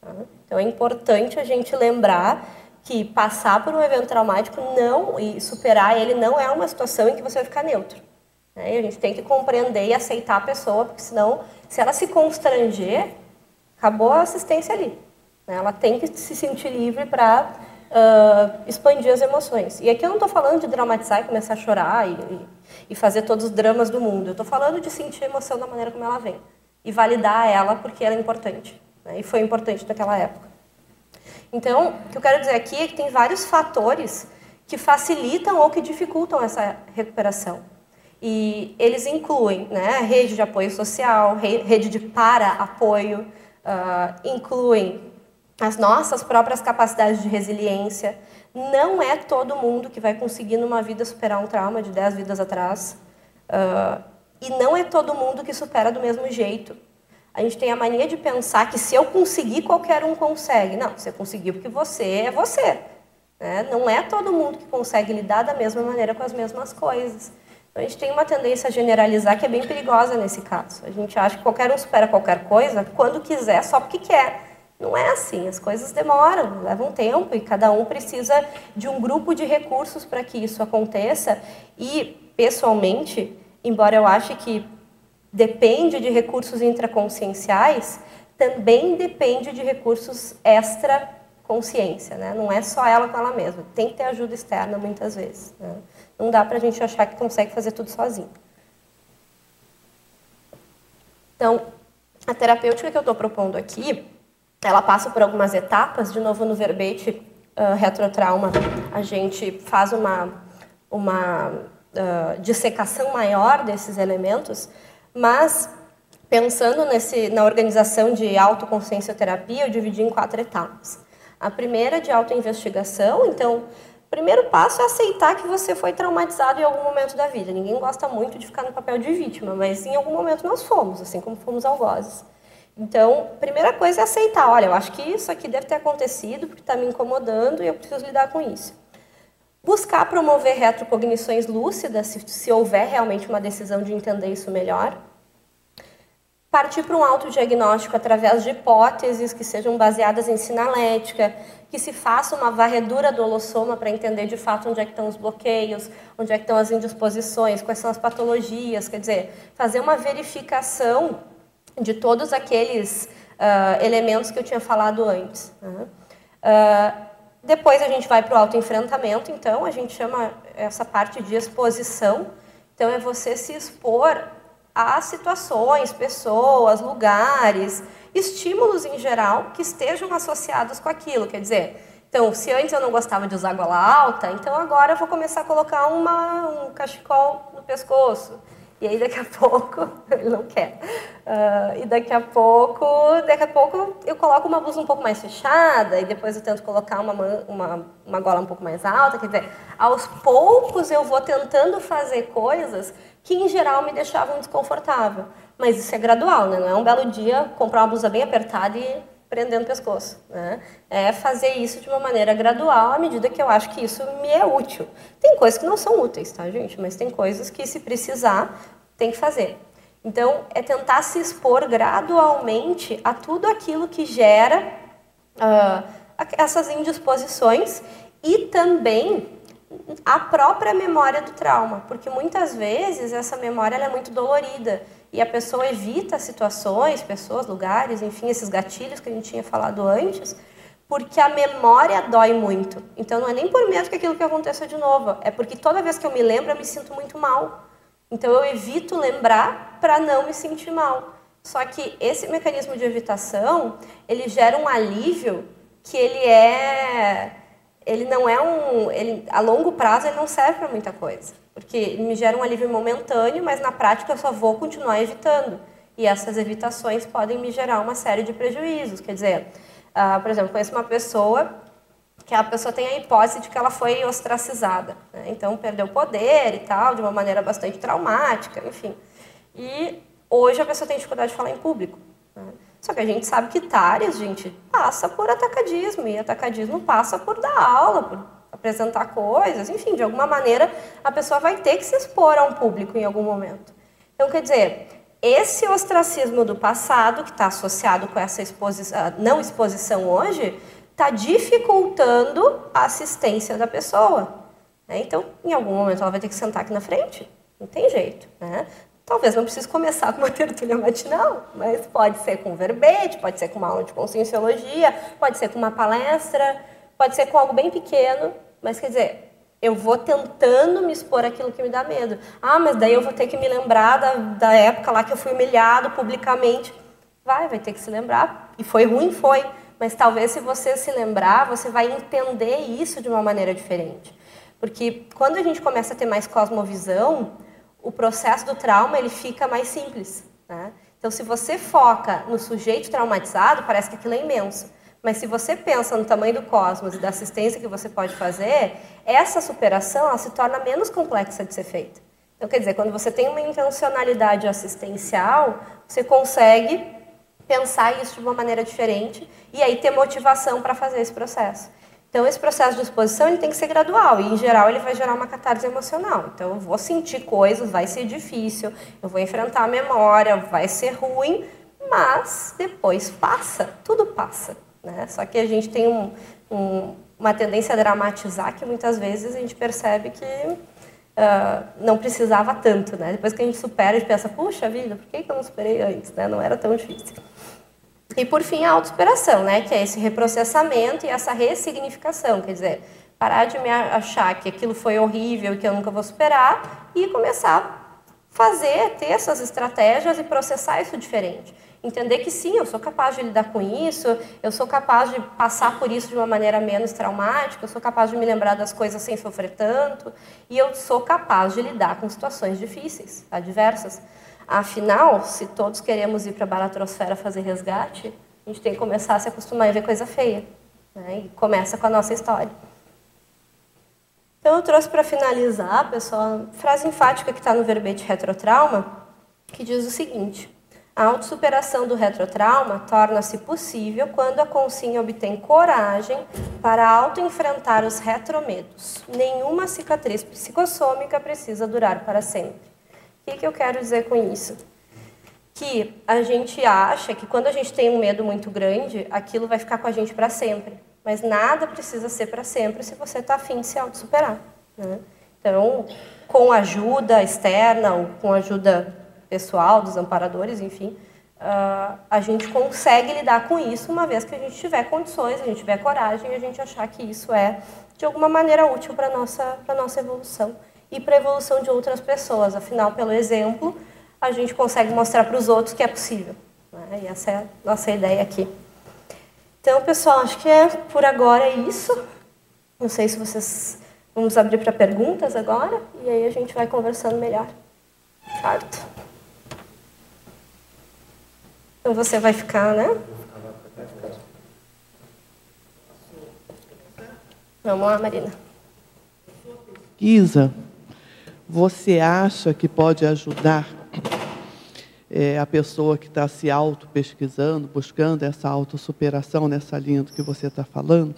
Tá? Então é importante a gente lembrar que passar por um evento traumático não e superar ele não é uma situação em que você vai ficar neutro. Né? A gente tem que compreender e aceitar a pessoa, porque senão, se ela se constranger, acabou a assistência ali. Né? Ela tem que se sentir livre para uh, expandir as emoções. E aqui eu não estou falando de dramatizar e começar a chorar e, e fazer todos os dramas do mundo. Eu estou falando de sentir a emoção da maneira como ela vem e validar ela porque ela é importante. Né? E foi importante naquela época. Então, o que eu quero dizer aqui é que tem vários fatores que facilitam ou que dificultam essa recuperação. E eles incluem né, rede de apoio social, rede de para-apoio, uh, incluem as nossas próprias capacidades de resiliência. Não é todo mundo que vai conseguir numa vida superar um trauma de 10 vidas atrás. Uh, e não é todo mundo que supera do mesmo jeito. A gente tem a mania de pensar que se eu conseguir, qualquer um consegue. Não, você conseguiu porque você é você. Né? Não é todo mundo que consegue lidar da mesma maneira com as mesmas coisas. Então, a gente tem uma tendência a generalizar que é bem perigosa nesse caso. A gente acha que qualquer um supera qualquer coisa quando quiser, só porque quer. Não é assim, as coisas demoram, levam tempo e cada um precisa de um grupo de recursos para que isso aconteça. E, pessoalmente, embora eu ache que depende de recursos intraconscienciais, também depende de recursos extra consciência, né? Não é só ela com ela mesma. Tem que ter ajuda externa muitas vezes. Né? Não dá para a gente achar que consegue fazer tudo sozinho. Então, a terapêutica que eu estou propondo aqui ela passa por algumas etapas, de novo no verbete uh, retrotrauma, a gente faz uma, uma uh, dissecação maior desses elementos, mas pensando nesse, na organização de autoconsciencioterapia, eu dividi em quatro etapas. A primeira de autoinvestigação, então, o primeiro passo é aceitar que você foi traumatizado em algum momento da vida. Ninguém gosta muito de ficar no papel de vítima, mas em algum momento nós fomos, assim como fomos algozes. Então, primeira coisa é aceitar, olha, eu acho que isso aqui deve ter acontecido porque está me incomodando e eu preciso lidar com isso. Buscar promover retrocognições lúcidas, se, se houver realmente uma decisão de entender isso melhor. Partir para um autodiagnóstico através de hipóteses que sejam baseadas em sinalética, que se faça uma varredura do holossoma para entender de fato onde é que estão os bloqueios, onde é que estão as indisposições, quais são as patologias, quer dizer, fazer uma verificação de todos aqueles uh, elementos que eu tinha falado antes. Né? Uh, depois a gente vai para o autoenfrentamento, então a gente chama essa parte de exposição. Então é você se expor a situações, pessoas, lugares, estímulos em geral que estejam associados com aquilo. Quer dizer, então, se antes eu não gostava de usar gola alta, então agora eu vou começar a colocar uma, um cachecol no pescoço. E aí daqui a pouco, ele não quer. Uh, e daqui a pouco, daqui a pouco eu coloco uma blusa um pouco mais fechada e depois eu tento colocar uma, uma, uma gola um pouco mais alta. Quer dizer, aos poucos eu vou tentando fazer coisas que em geral me deixavam desconfortável. Mas isso é gradual, né? Não é um belo dia comprar uma blusa bem apertada e prendendo o pescoço. Né? É fazer isso de uma maneira gradual à medida que eu acho que isso me é útil. Tem coisas que não são úteis, tá, gente? Mas tem coisas que, se precisar, tem que fazer. Então, é tentar se expor gradualmente a tudo aquilo que gera uh, essas indisposições e também a própria memória do trauma, porque muitas vezes essa memória é muito dolorida e a pessoa evita situações, pessoas, lugares, enfim, esses gatilhos que a gente tinha falado antes, porque a memória dói muito. Então não é nem por medo que aquilo que aconteça de novo, é porque toda vez que eu me lembro eu me sinto muito mal. Então eu evito lembrar para não me sentir mal. Só que esse mecanismo de evitação, ele gera um alívio que ele é ele não é um ele a longo prazo ele não serve para muita coisa porque me gera um alívio momentâneo, mas na prática eu só vou continuar evitando. E essas evitações podem me gerar uma série de prejuízos. Quer dizer, uh, por exemplo, conheço uma pessoa que a pessoa tem a hipótese de que ela foi ostracizada. Né? Então, perdeu poder e tal, de uma maneira bastante traumática, enfim. E hoje a pessoa tem dificuldade de falar em público. Né? Só que a gente sabe que Tares, gente, passa por atacadismo. E atacadismo passa por dar aula, por apresentar coisas, enfim, de alguma maneira a pessoa vai ter que se expor a um público em algum momento. Então, quer dizer, esse ostracismo do passado, que está associado com essa exposição, não exposição hoje, está dificultando a assistência da pessoa. Né? Então, em algum momento, ela vai ter que sentar aqui na frente. Não tem jeito. Né? Talvez não precise começar com uma tertúlia matinal, mas pode ser com verbete, pode ser com uma aula de conscienciologia, pode ser com uma palestra, pode ser com algo bem pequeno, mas quer dizer, eu vou tentando me expor aquilo que me dá medo. Ah, mas daí eu vou ter que me lembrar da, da época lá que eu fui humilhado publicamente. Vai, vai ter que se lembrar. E foi ruim, foi. Mas talvez se você se lembrar, você vai entender isso de uma maneira diferente. Porque quando a gente começa a ter mais cosmovisão, o processo do trauma ele fica mais simples. Né? Então, se você foca no sujeito traumatizado, parece que aquilo é imenso. Mas se você pensa no tamanho do cosmos e da assistência que você pode fazer, essa superação ela se torna menos complexa de ser feita. Então, quer dizer, quando você tem uma intencionalidade assistencial, você consegue pensar isso de uma maneira diferente e aí ter motivação para fazer esse processo. Então, esse processo de exposição ele tem que ser gradual e, em geral, ele vai gerar uma catarse emocional. Então, eu vou sentir coisas, vai ser difícil, eu vou enfrentar a memória, vai ser ruim, mas depois passa, tudo passa. Né? Só que a gente tem um, um, uma tendência a dramatizar que muitas vezes a gente percebe que uh, não precisava tanto. Né? Depois que a gente supera, a gente pensa, puxa vida, por que eu não superei antes? Né? Não era tão difícil. E por fim, a autossuperação, né? que é esse reprocessamento e essa ressignificação. Quer dizer, parar de me achar que aquilo foi horrível e que eu nunca vou superar e começar a fazer, ter essas estratégias e processar isso diferente entender que sim, eu sou capaz de lidar com isso, eu sou capaz de passar por isso de uma maneira menos traumática, eu sou capaz de me lembrar das coisas sem sofrer tanto, e eu sou capaz de lidar com situações difíceis, adversas. Afinal, se todos queremos ir para a baratrosfera fazer resgate, a gente tem que começar a se acostumar a ver coisa feia. Né? E começa com a nossa história. Então, eu trouxe para finalizar, pessoal, a frase enfática que está no verbete retrotrauma, que diz o seguinte: a autossuperação do retrotrauma torna-se possível quando a consciência obtém coragem para autoenfrentar os retromedos. Nenhuma cicatriz psicossômica precisa durar para sempre. O que, que eu quero dizer com isso? Que a gente acha que quando a gente tem um medo muito grande, aquilo vai ficar com a gente para sempre. Mas nada precisa ser para sempre se você está afim de se autossuperar. Né? Então, com ajuda externa ou com ajuda pessoal, dos amparadores, enfim, uh, a gente consegue lidar com isso uma vez que a gente tiver condições, a gente tiver coragem a gente achar que isso é, de alguma maneira, útil para a nossa, nossa evolução e para a evolução de outras pessoas. Afinal, pelo exemplo, a gente consegue mostrar para os outros que é possível. Né? E essa é a nossa ideia aqui. Então, pessoal, acho que é por agora isso. Não sei se vocês vamos abrir para perguntas agora e aí a gente vai conversando melhor. Certo? Então você vai ficar, né? Vamos lá, Marina.
Isa, você acha que pode ajudar é, a pessoa que está se auto-pesquisando, buscando essa autossuperação nessa linha do que você está falando,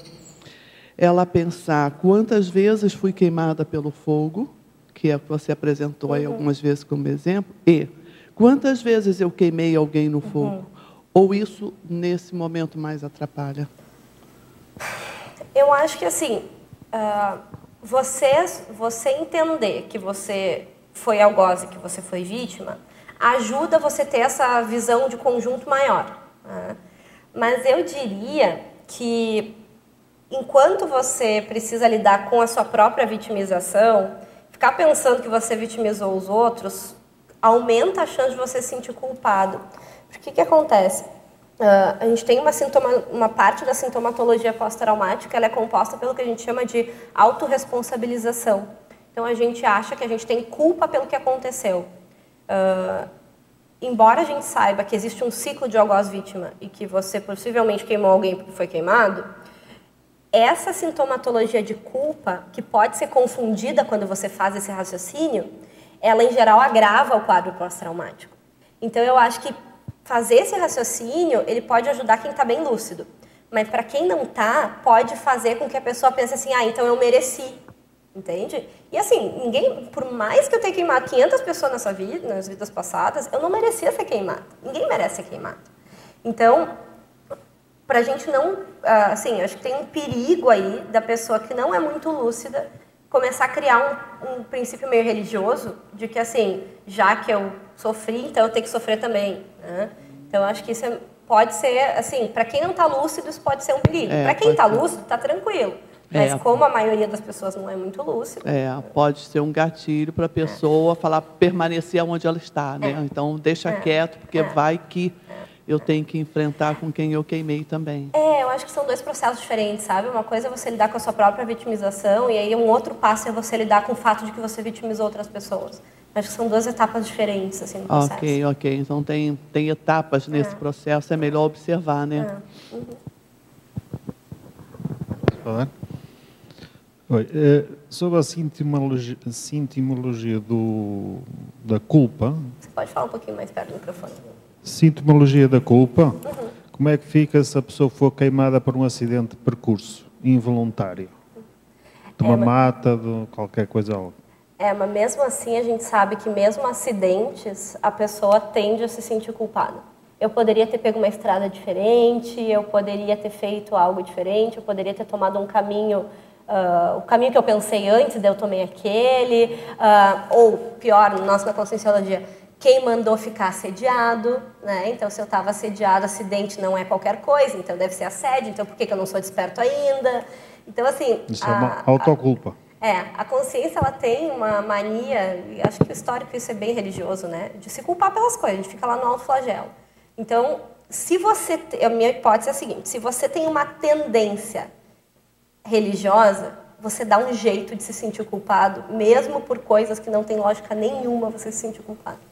ela pensar quantas vezes fui queimada pelo fogo, que é o que você apresentou aí algumas vezes como exemplo, e quantas vezes eu queimei alguém no fogo, ou isso nesse momento mais atrapalha?
Eu acho que assim, uh, você, você entender que você foi algoz e que você foi vítima, ajuda você ter essa visão de conjunto maior. Né? Mas eu diria que enquanto você precisa lidar com a sua própria vitimização, ficar pensando que você vitimizou os outros aumenta a chance de você se sentir culpado. Porque que acontece? Uh, a gente tem uma, sintoma, uma parte da sintomatologia pós-traumática, ela é composta pelo que a gente chama de autorresponsabilização. Então a gente acha que a gente tem culpa pelo que aconteceu. Uh, embora a gente saiba que existe um ciclo de algoz-vítima e que você possivelmente queimou alguém porque foi queimado, essa sintomatologia de culpa, que pode ser confundida quando você faz esse raciocínio, ela em geral agrava o quadro pós-traumático. Então eu acho que fazer esse raciocínio, ele pode ajudar quem está bem lúcido. Mas para quem não está, pode fazer com que a pessoa pense assim, ah, então eu mereci. Entende? E assim, ninguém, por mais que eu tenha queimado 500 pessoas nessa vida, nas vidas passadas, eu não merecia ser queimado. Ninguém merece ser queimado. Então, para a gente não, ah, assim, acho que tem um perigo aí da pessoa que não é muito lúcida começar a criar um, um princípio meio religioso de que, assim, já que eu sofri, então eu tenho que sofrer também. Né? Então, acho que isso é, pode ser, assim, para quem não está lúcido, isso pode ser um perigo. É, para quem está lúcido, está tranquilo. Mas é, como a maioria das pessoas não é muito lúcida.
É, pode ser um gatilho para a pessoa é. falar permanecer onde ela está, né? É. Então deixa é. quieto, porque é. vai que eu tenho que enfrentar com quem eu queimei também.
É, eu acho que são dois processos diferentes, sabe? Uma coisa é você lidar com a sua própria vitimização e aí um outro passo é você lidar com o fato de que você vitimizou outras pessoas. Acho que são duas etapas diferentes, assim, no processo.
Ok, ok. Então tem, tem etapas nesse é. processo, é melhor observar, né? É. Uhum.
Falar? Oi, é, sobre a sintomologia, sintomologia do, da culpa...
Você pode falar um pouquinho mais perto do microfone.
Sintomologia da culpa. Uhum. Como é que fica se a pessoa for queimada por um acidente de percurso involuntário? De uma é, mata, de qualquer coisa.
É, mas mesmo assim a gente sabe que mesmo acidentes, a pessoa tende a se sentir culpada. Eu poderia ter pego uma estrada diferente, eu poderia ter feito algo diferente, eu poderia ter tomado um caminho, uh, o caminho que eu pensei antes, eu tomei aquele, uh, ou pior, nós na conscienciologia, quem mandou ficar assediado, né? Então, se eu estava assediado, acidente não é qualquer coisa, então deve ser assédio, então por que, que eu não sou desperto ainda? Então, assim...
Isso a, é uma autoculpa.
A, é, a consciência, ela tem uma mania, e acho que o histórico isso é bem religioso, né? De se culpar pelas coisas, a gente fica lá no alto flagelo. Então, se você... A minha hipótese é a seguinte, se você tem uma tendência religiosa, você dá um jeito de se sentir culpado, mesmo por coisas que não tem lógica nenhuma você se sentir culpado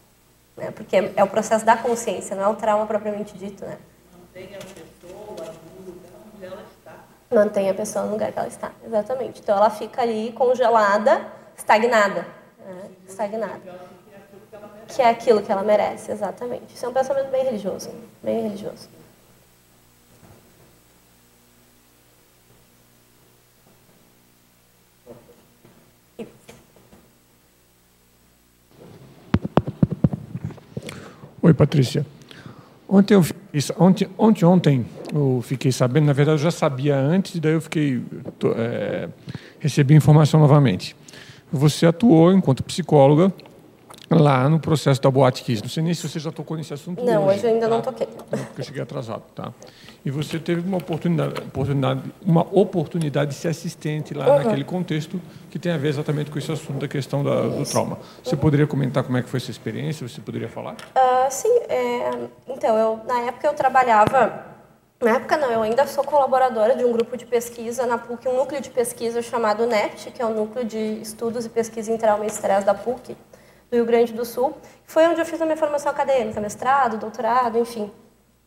né? porque é o processo da consciência, não é o trauma propriamente dito. Né? Mantém a pessoa no lugar onde ela está. Mantém a pessoa no lugar que ela está, exatamente. Então ela fica ali congelada, estagnada. Né? Estagnada. Que é aquilo que ela merece, exatamente. Isso é um pensamento bem religioso, bem religioso.
Oi, Patrícia. Ontem, eu fiquei, ontem, ontem, ontem eu fiquei sabendo, na verdade eu já sabia antes, daí eu fiquei é, recebi informação novamente. Você atuou enquanto psicóloga lá no processo da Boate Kiss. Não sei nem se você já tocou nesse assunto.
Não, hoje, hoje eu ainda tá? não toquei.
Porque eu cheguei atrasado, tá? E você teve uma oportunidade, oportunidade, uma oportunidade de ser assistente lá uhum. naquele contexto que tem a ver exatamente com esse assunto da questão da, do trauma. Você uhum. poderia comentar como é que foi essa experiência? Você poderia falar?
Uh, sim. É, então, eu, na época eu trabalhava Na época não, eu ainda sou colaboradora de um grupo de pesquisa na PUC, um núcleo de pesquisa chamado NEPT, que é o Núcleo de Estudos e Pesquisa em Trauma e Estresse da PUC, do Rio Grande do Sul. Foi onde eu fiz a minha formação acadêmica, mestrado, doutorado, enfim.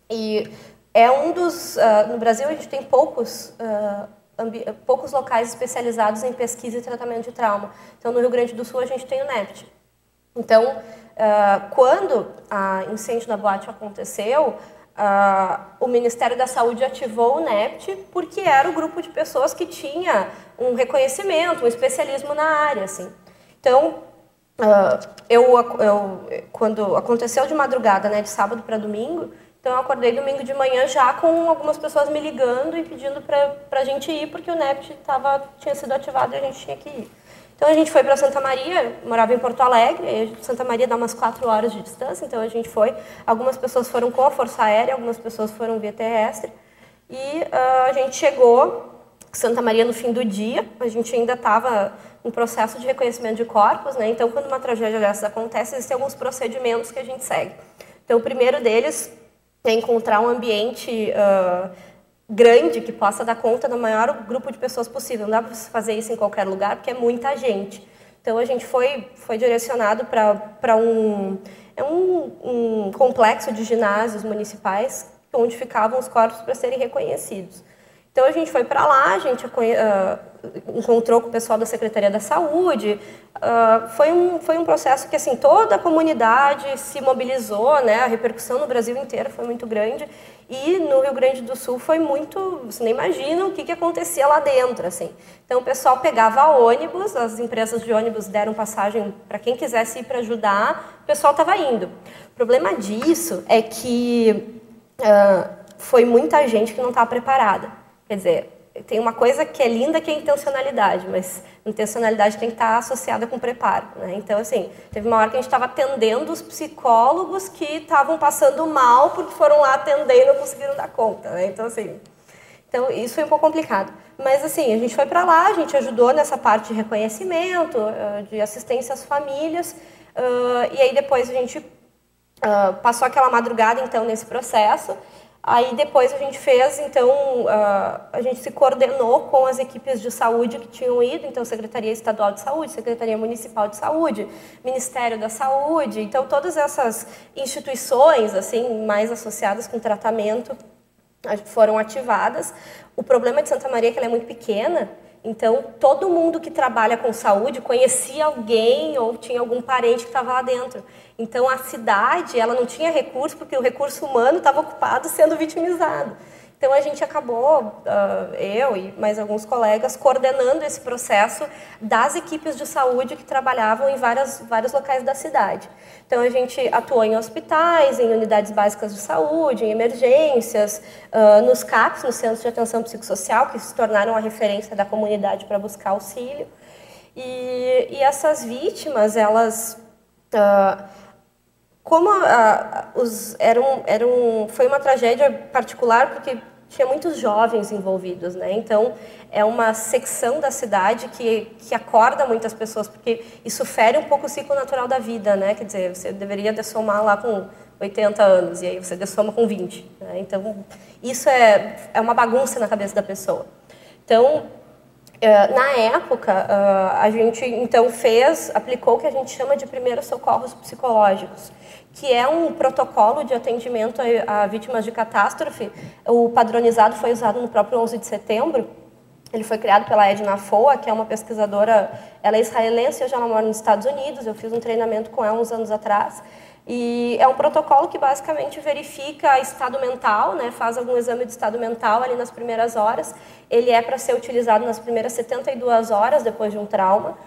E é um dos... Uh, no Brasil a gente tem poucos... Uh, poucos locais especializados em pesquisa e tratamento de trauma. Então, no Rio Grande do Sul, a gente tem o NEPT. Então, uh, quando a incêndio na boate aconteceu, uh, o Ministério da Saúde ativou o NEPT porque era o grupo de pessoas que tinha um reconhecimento, um especialismo na área. Assim. Então, uh, eu, eu, quando aconteceu de madrugada, né, de sábado para domingo, então eu acordei domingo de manhã já com algumas pessoas me ligando e pedindo para a gente ir, porque o NEPT tava, tinha sido ativado e a gente tinha que ir. Então a gente foi para Santa Maria, morava em Porto Alegre, Santa Maria dá umas quatro horas de distância, então a gente foi. Algumas pessoas foram com a Força Aérea, algumas pessoas foram via terrestre. E uh, a gente chegou Santa Maria no fim do dia, a gente ainda estava no processo de reconhecimento de corpos, né? Então quando uma tragédia dessas acontece, existem alguns procedimentos que a gente segue. Então o primeiro deles é encontrar um ambiente uh, grande que possa dar conta do maior grupo de pessoas possível. Não dá para fazer isso em qualquer lugar, porque é muita gente. Então a gente foi, foi direcionado para um, é um, um complexo de ginásios municipais onde ficavam os corpos para serem reconhecidos. Então a gente foi para lá, a gente uh, encontrou com o pessoal da Secretaria da Saúde. Uh, foi, um, foi um processo que assim toda a comunidade se mobilizou, né? A repercussão no Brasil inteiro foi muito grande e no Rio Grande do Sul foi muito, você nem imagina o que, que acontecia lá dentro, assim. Então o pessoal pegava ônibus, as empresas de ônibus deram passagem para quem quisesse ir para ajudar, o pessoal estava indo. O problema disso é que uh, foi muita gente que não estava preparada. Quer dizer, tem uma coisa que é linda que é intencionalidade, mas intencionalidade tem que estar associada com preparo. Né? Então, assim, teve uma hora que a gente estava atendendo os psicólogos que estavam passando mal porque foram lá atender e não conseguiram dar conta. Né? Então, assim, então, isso foi um pouco complicado. Mas, assim, a gente foi para lá, a gente ajudou nessa parte de reconhecimento, eh, de assistência às famílias, eh, e aí depois a gente eh, passou aquela madrugada, então, nesse processo, Aí depois a gente fez, então, a gente se coordenou com as equipes de saúde que tinham ido, então Secretaria Estadual de Saúde, Secretaria Municipal de Saúde, Ministério da Saúde, então todas essas instituições, assim, mais associadas com tratamento, foram ativadas. O problema de Santa Maria é que ela é muito pequena, então, todo mundo que trabalha com saúde conhecia alguém ou tinha algum parente que estava lá dentro. Então, a cidade, ela não tinha recurso porque o recurso humano estava ocupado sendo vitimizado. Então a gente acabou, uh, eu e mais alguns colegas, coordenando esse processo das equipes de saúde que trabalhavam em várias, vários locais da cidade. Então a gente atuou em hospitais, em unidades básicas de saúde, em emergências, uh, nos CAPs, nos Centros de Atenção Psicossocial, que se tornaram a referência da comunidade para buscar auxílio. E, e essas vítimas, elas... Uh, como os, eram, eram, foi uma tragédia particular porque tinha muitos jovens envolvidos, né? Então é uma secção da cidade que, que acorda muitas pessoas porque isso fere um pouco o ciclo natural da vida, né? Quer dizer, você deveria dessomar lá com 80 anos e aí você dessoma com 20. Né? Então isso é, é uma bagunça na cabeça da pessoa. Então eh, na época, eh, a gente então fez, aplicou o que a gente chama de primeiros socorros psicológicos, que é um protocolo de atendimento a, vítimas de catástrofe. O padronizado foi usado no próprio 11 de setembro. Ele foi criado pela Edna Foa, que é uma pesquisadora, ela é israelense, hoje ela mora nos Estados Unidos. Eu fiz um treinamento com ela uns anos atrás. E é um protocolo que basicamente verifica estado mental, né, faz algum exame de estado mental ali nas primeiras horas. Ele é para ser utilizado nas primeiras 72 horas depois de um trauma,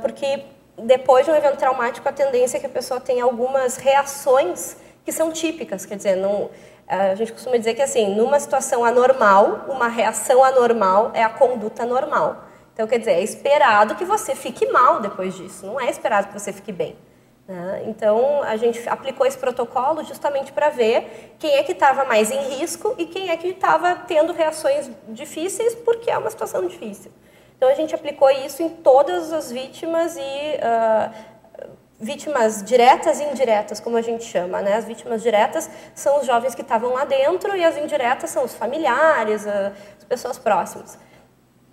porque depois de um evento traumático a tendência é que a pessoa tenha algumas reações que são típicas, quer dizer, não, a gente costuma dizer que assim, numa situação anormal, uma reação anormal é a conduta normal. Então, quer dizer, é esperado que você fique mal depois disso, não é esperado que você fique bem. Né? Então, a gente aplicou esse protocolo justamente para ver quem é que estava mais em risco e quem é que estava tendo reações difíceis, porque é uma situação difícil. Então, a gente aplicou isso em todas as vítimas e uh, vítimas diretas e indiretas, como a gente chama. Né? As vítimas diretas são os jovens que estavam lá dentro e as indiretas são os familiares, as pessoas próximas.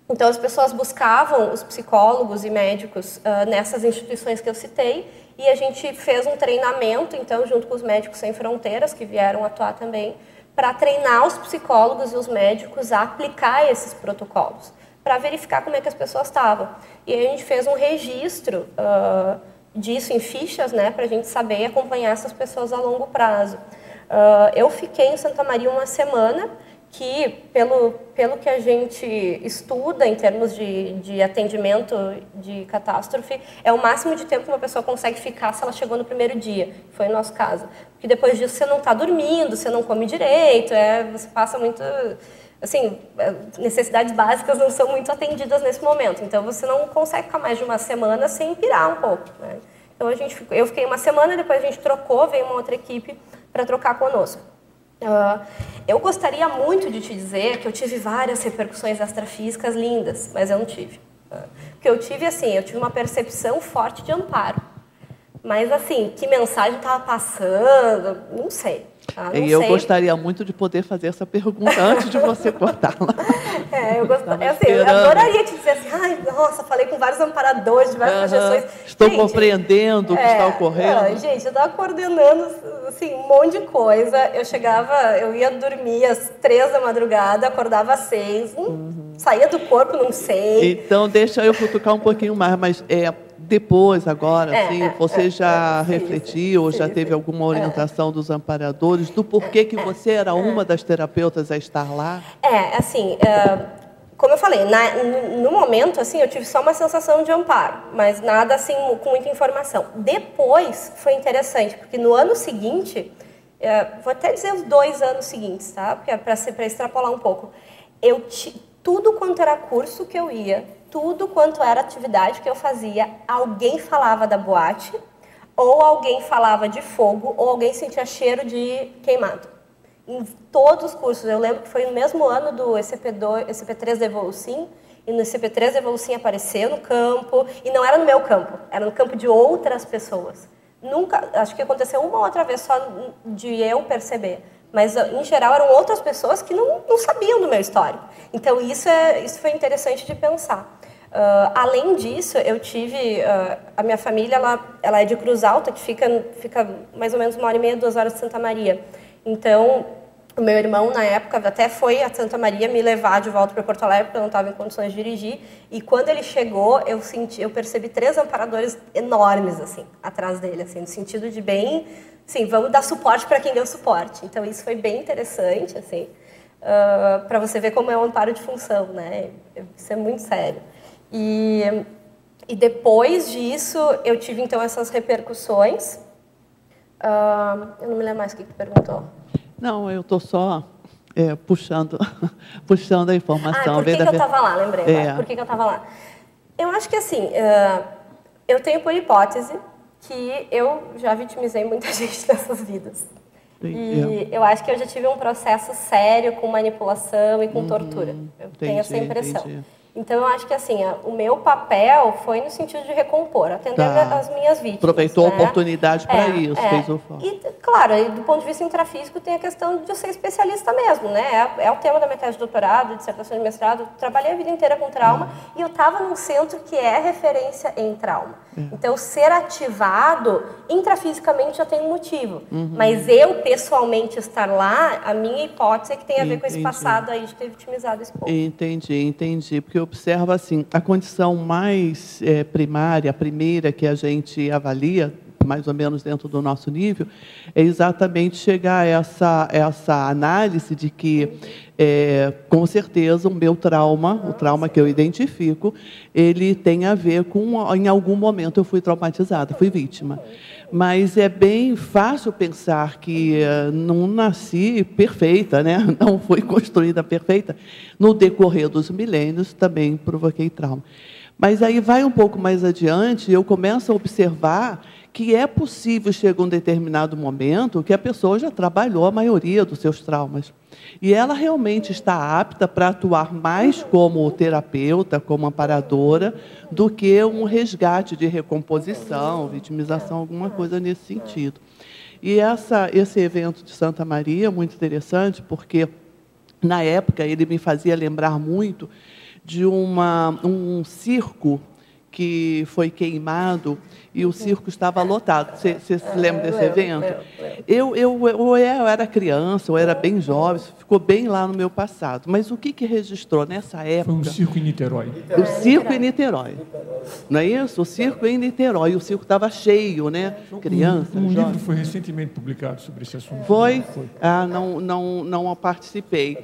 Então, as pessoas buscavam os psicólogos e médicos uh, nessas instituições que eu citei e a gente fez um treinamento, então, junto com os Médicos Sem Fronteiras, que vieram atuar também, para treinar os psicólogos e os médicos a aplicar esses protocolos, para verificar como é que as pessoas estavam. E a gente fez um registro uh, disso em fichas, né, para a gente saber e acompanhar essas pessoas a longo prazo. Uh, eu fiquei em Santa Maria uma semana, que pelo, pelo que a gente estuda em termos de, de atendimento de catástrofe, é o máximo de tempo que uma pessoa consegue ficar se ela chegou no primeiro dia, foi o nosso caso. Porque depois disso você não está dormindo, você não come direito, é, você passa muito assim, é, necessidades básicas não são muito atendidas nesse momento. Então você não consegue ficar mais de uma semana sem pirar um pouco. Né? Então a gente, eu fiquei uma semana, depois a gente trocou, veio uma outra equipe para trocar conosco. Uh, eu gostaria muito de te dizer que eu tive várias repercussões extrafísicas lindas, mas eu não tive. Uh, porque eu tive assim, eu tive uma percepção forte de amparo. Mas assim, que mensagem estava passando, não sei.
Ah, e eu sei. gostaria muito de poder fazer essa pergunta antes de você cortá-la.
É, eu, gostaria, assim, eu adoraria te dizer assim, ai, nossa, falei com vários amparadores de várias uhum. projeções.
Estou gente, compreendendo o que é, está ocorrendo.
Não, gente, eu estava coordenando assim, um monte de coisa. Eu chegava, eu ia dormir às três da madrugada, acordava às seis, uhum. saía do corpo, não sei.
Então, deixa eu futucar um pouquinho mais, mas é, depois, agora, é, assim, é, você é, já é, refletiu, ou já teve alguma orientação dos amparadores do porquê que você era uma das terapeutas a estar lá?
É, assim, como eu falei, na, no momento, assim, eu tive só uma sensação de amparo, mas nada, assim, com muita informação. Depois, foi interessante, porque no ano seguinte, vou até dizer os dois anos seguintes, tá? Para extrapolar um pouco. Eu, tudo quanto era curso que eu ia, tudo quanto era atividade que eu fazia, alguém falava da boate, ou alguém falava de fogo, ou alguém sentia cheiro de queimado. Em todos os cursos, eu lembro que foi no mesmo ano do ECP2, ECP3 da Evolucim, e no ECP3 da Evolucim apareceu no campo, e não era no meu campo, era no campo de outras pessoas. Nunca, acho que aconteceu uma ou outra vez só de eu perceber mas em geral eram outras pessoas que não, não sabiam do meu histórico. Então isso, é, isso foi interessante de pensar. Uh, além disso, eu tive uh, a minha família, ela, ela é de Cruz Alta, que fica, fica mais ou menos uma hora e meia, duas horas de Santa Maria. Então, o meu irmão, na época, até foi a Santa Maria me levar de volta para Porto Alegre, porque eu não estava em condições de dirigir. E quando ele chegou, eu senti, eu percebi três amparadores enormes, assim, atrás dele, assim, no sentido de bem, sim, vamos dar suporte para quem deu suporte. Então, isso foi bem interessante, assim, uh, ah, para você ver como é um amparo de função, né? Isso é muito sério. E, e depois disso, eu tive então essas repercussões. Uh, eu não me lembro mais o que, que perguntou.
Não, eu estou só é, puxando, puxando a informação.
Ah, por que, que eu estava lá? Lembrei. É. Por que, que eu estava lá? Eu acho que assim, uh, eu tenho por hipótese que eu já vitimizei muita gente nessas vidas. E é. eu acho que eu já tive um processo sério com manipulação e com uhum, tortura. Eu entendi, tenho essa impressão. Entendi. Então, eu acho que assim, o meu papel foi no sentido de recompor, atender tá. as minhas vítimas.
Aproveitou né? a oportunidade para é, isso, é. fez o foco.
E, claro, do ponto de vista intrafísico, tem a questão de eu ser especialista mesmo, né? É, é o tema da minha tese de doutorado, dissertação de mestrado. Trabalhei a vida inteira com trauma uhum. e eu estava num centro que é referência em trauma. Uhum. Então, ser ativado intrafisicamente já tem um motivo. Uhum. Mas eu, pessoalmente, estar lá, a minha hipótese é que tem a ver entendi. com esse passado aí de ter vitimizado esse povo.
Entendi, entendi. Porque observa assim, a condição mais é, primária, a primeira que a gente avalia, mais ou menos dentro do nosso nível, é exatamente chegar a essa, essa análise de que, é, com certeza, o meu trauma, o trauma que eu identifico, ele tem a ver com, em algum momento eu fui traumatizada, fui vítima. Mas é bem fácil pensar que uh, não nasci perfeita, né? não fui construída perfeita. No decorrer dos milênios, também provoquei trauma. Mas aí vai um pouco mais adiante, eu começo a observar que é possível, chega um determinado momento, que a pessoa já trabalhou a maioria dos seus traumas. E ela realmente está apta para atuar mais como terapeuta, como amparadora, do que um resgate de recomposição, vitimização, alguma coisa nesse sentido. E essa, esse evento de Santa Maria é muito interessante, porque, na época, ele me fazia lembrar muito de uma, um circo que foi queimado e o circo estava lotado. Você, você se lembra desse evento? Eu, eu, eu, eu era criança, eu era bem jovem, ficou bem lá no meu passado. Mas o que, que registrou nessa época?
Foi um circo em Niterói.
O circo em Niterói. Não é isso? O circo em Niterói. O circo estava cheio, né? Crianças.
Um, um livro foi recentemente publicado sobre esse assunto.
Foi? foi. Ah, não, não, não participei.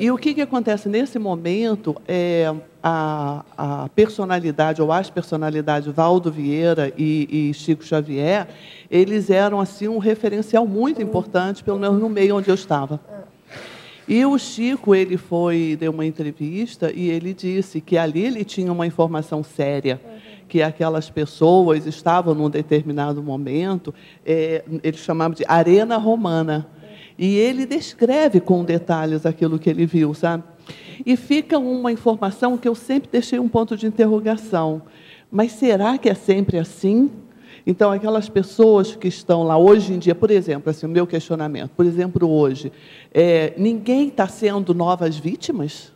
E o que, que acontece nesse momento é a, a personalidade ou as personalidades Valdo Vieira e, e, Chico Xavier, eles eram assim um referencial muito importante, pelo menos no meio onde eu estava. E o Chico, ele foi deu uma entrevista e ele disse que ali ele tinha uma informação séria, que aquelas pessoas estavam num determinado momento, é, ele chamava de arena romana. E ele descreve com detalhes aquilo que ele viu, sabe? E fica uma informação que eu sempre deixei um ponto de interrogação. Mas será que é sempre assim? Então, aquelas pessoas que estão lá hoje em dia, por exemplo, assim, o meu questionamento, por exemplo, hoje, é, ninguém está sendo novas vítimas?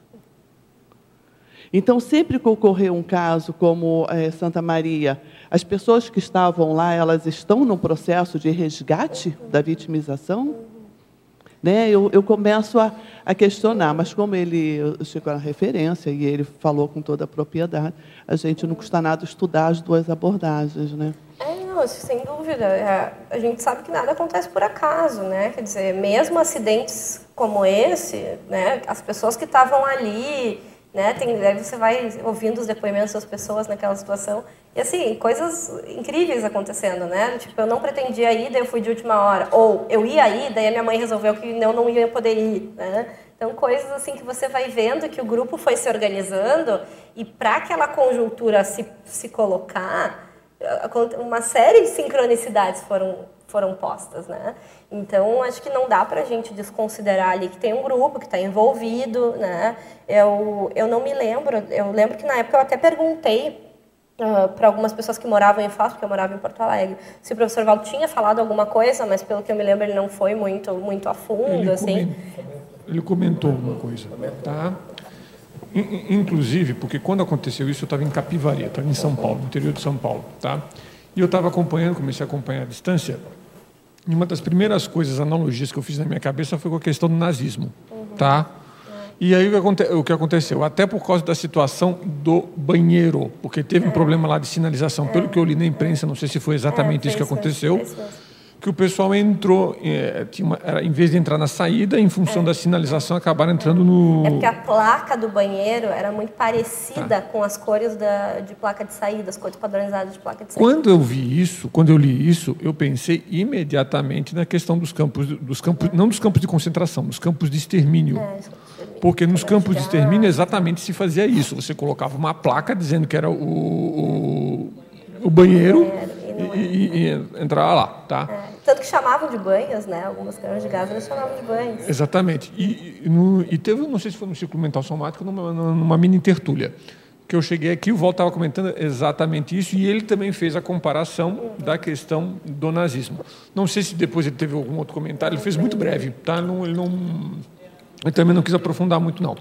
Então, sempre que ocorrer um caso como é, Santa Maria, as pessoas que estavam lá, elas estão no processo de resgate da vitimização? Né? Eu, eu começo a, a questionar, mas como ele chegou na referência e ele falou com toda a propriedade, a gente não custa nada estudar as duas abordagens, né?
É, não, sem dúvida. É, a gente sabe que nada acontece por acaso, né? Quer dizer, mesmo acidentes como esse, né? As pessoas que estavam ali, né? Tem, você vai ouvindo os depoimentos das pessoas naquela situação e assim coisas incríveis acontecendo, né? Tipo, eu não pretendia ir, daí eu fui de última hora, ou eu ia ir, daí a minha mãe resolveu que eu não ia poder ir, né? Então coisas assim que você vai vendo que o grupo foi se organizando e para aquela conjuntura se se colocar, uma série de sincronicidades foram foram postas, né? Então, acho que não dá para a gente desconsiderar ali que tem um grupo que está envolvido, né? Eu, eu não me lembro, eu lembro que na época eu até perguntei uh, para algumas pessoas que moravam em Foz, porque eu morava em Porto Alegre, se o professor Valdo tinha falado alguma coisa, mas pelo que eu me lembro ele não foi muito, muito a fundo, ele assim.
ele comentou alguma coisa, tá? Inclusive, porque quando aconteceu isso, eu estava em Capivari, estava em São Paulo, no interior de São Paulo, tá? E eu estava acompanhando, comecei a acompanhar à distância, e uma das primeiras coisas, analogias que eu fiz na minha cabeça foi com a questão do nazismo, uhum. tá? E aí o que aconteceu? Até por causa da situação do banheiro, porque teve um é. problema lá de sinalização, pelo que eu li na imprensa, não sei se foi exatamente é, isso que aconteceu que o pessoal entrou, é, tinha uma, era, em vez de entrar na saída, em função é. da sinalização, acabaram entrando no.
É porque a placa do banheiro era muito parecida tá. com as cores da, de placa de saída, as cores padronizadas de placa de saída.
Quando eu vi isso, quando eu li isso, eu pensei imediatamente na questão dos campos, dos campos não dos campos de concentração, dos campos de extermínio. É, porque nos campos de extermínio exatamente se fazia isso. Você colocava uma placa dizendo que era o, o, o banheiro e, e, e, entrar lá, tá?
É. Tanto que chamavam de banhas, né? Algumas câmeras de gás eles chamavam de banhas.
Exatamente. E, no, e teve, não sei se foi no ciclo mental somático, numa, numa mini tertúlia, que eu cheguei aqui, o Walter estava comentando exatamente isso, e ele também fez a comparação uhum. da questão do nazismo. Não sei se depois ele teve algum outro comentário, ele fez muito breve, tá? Não, ele não, ele também não quis aprofundar muito não.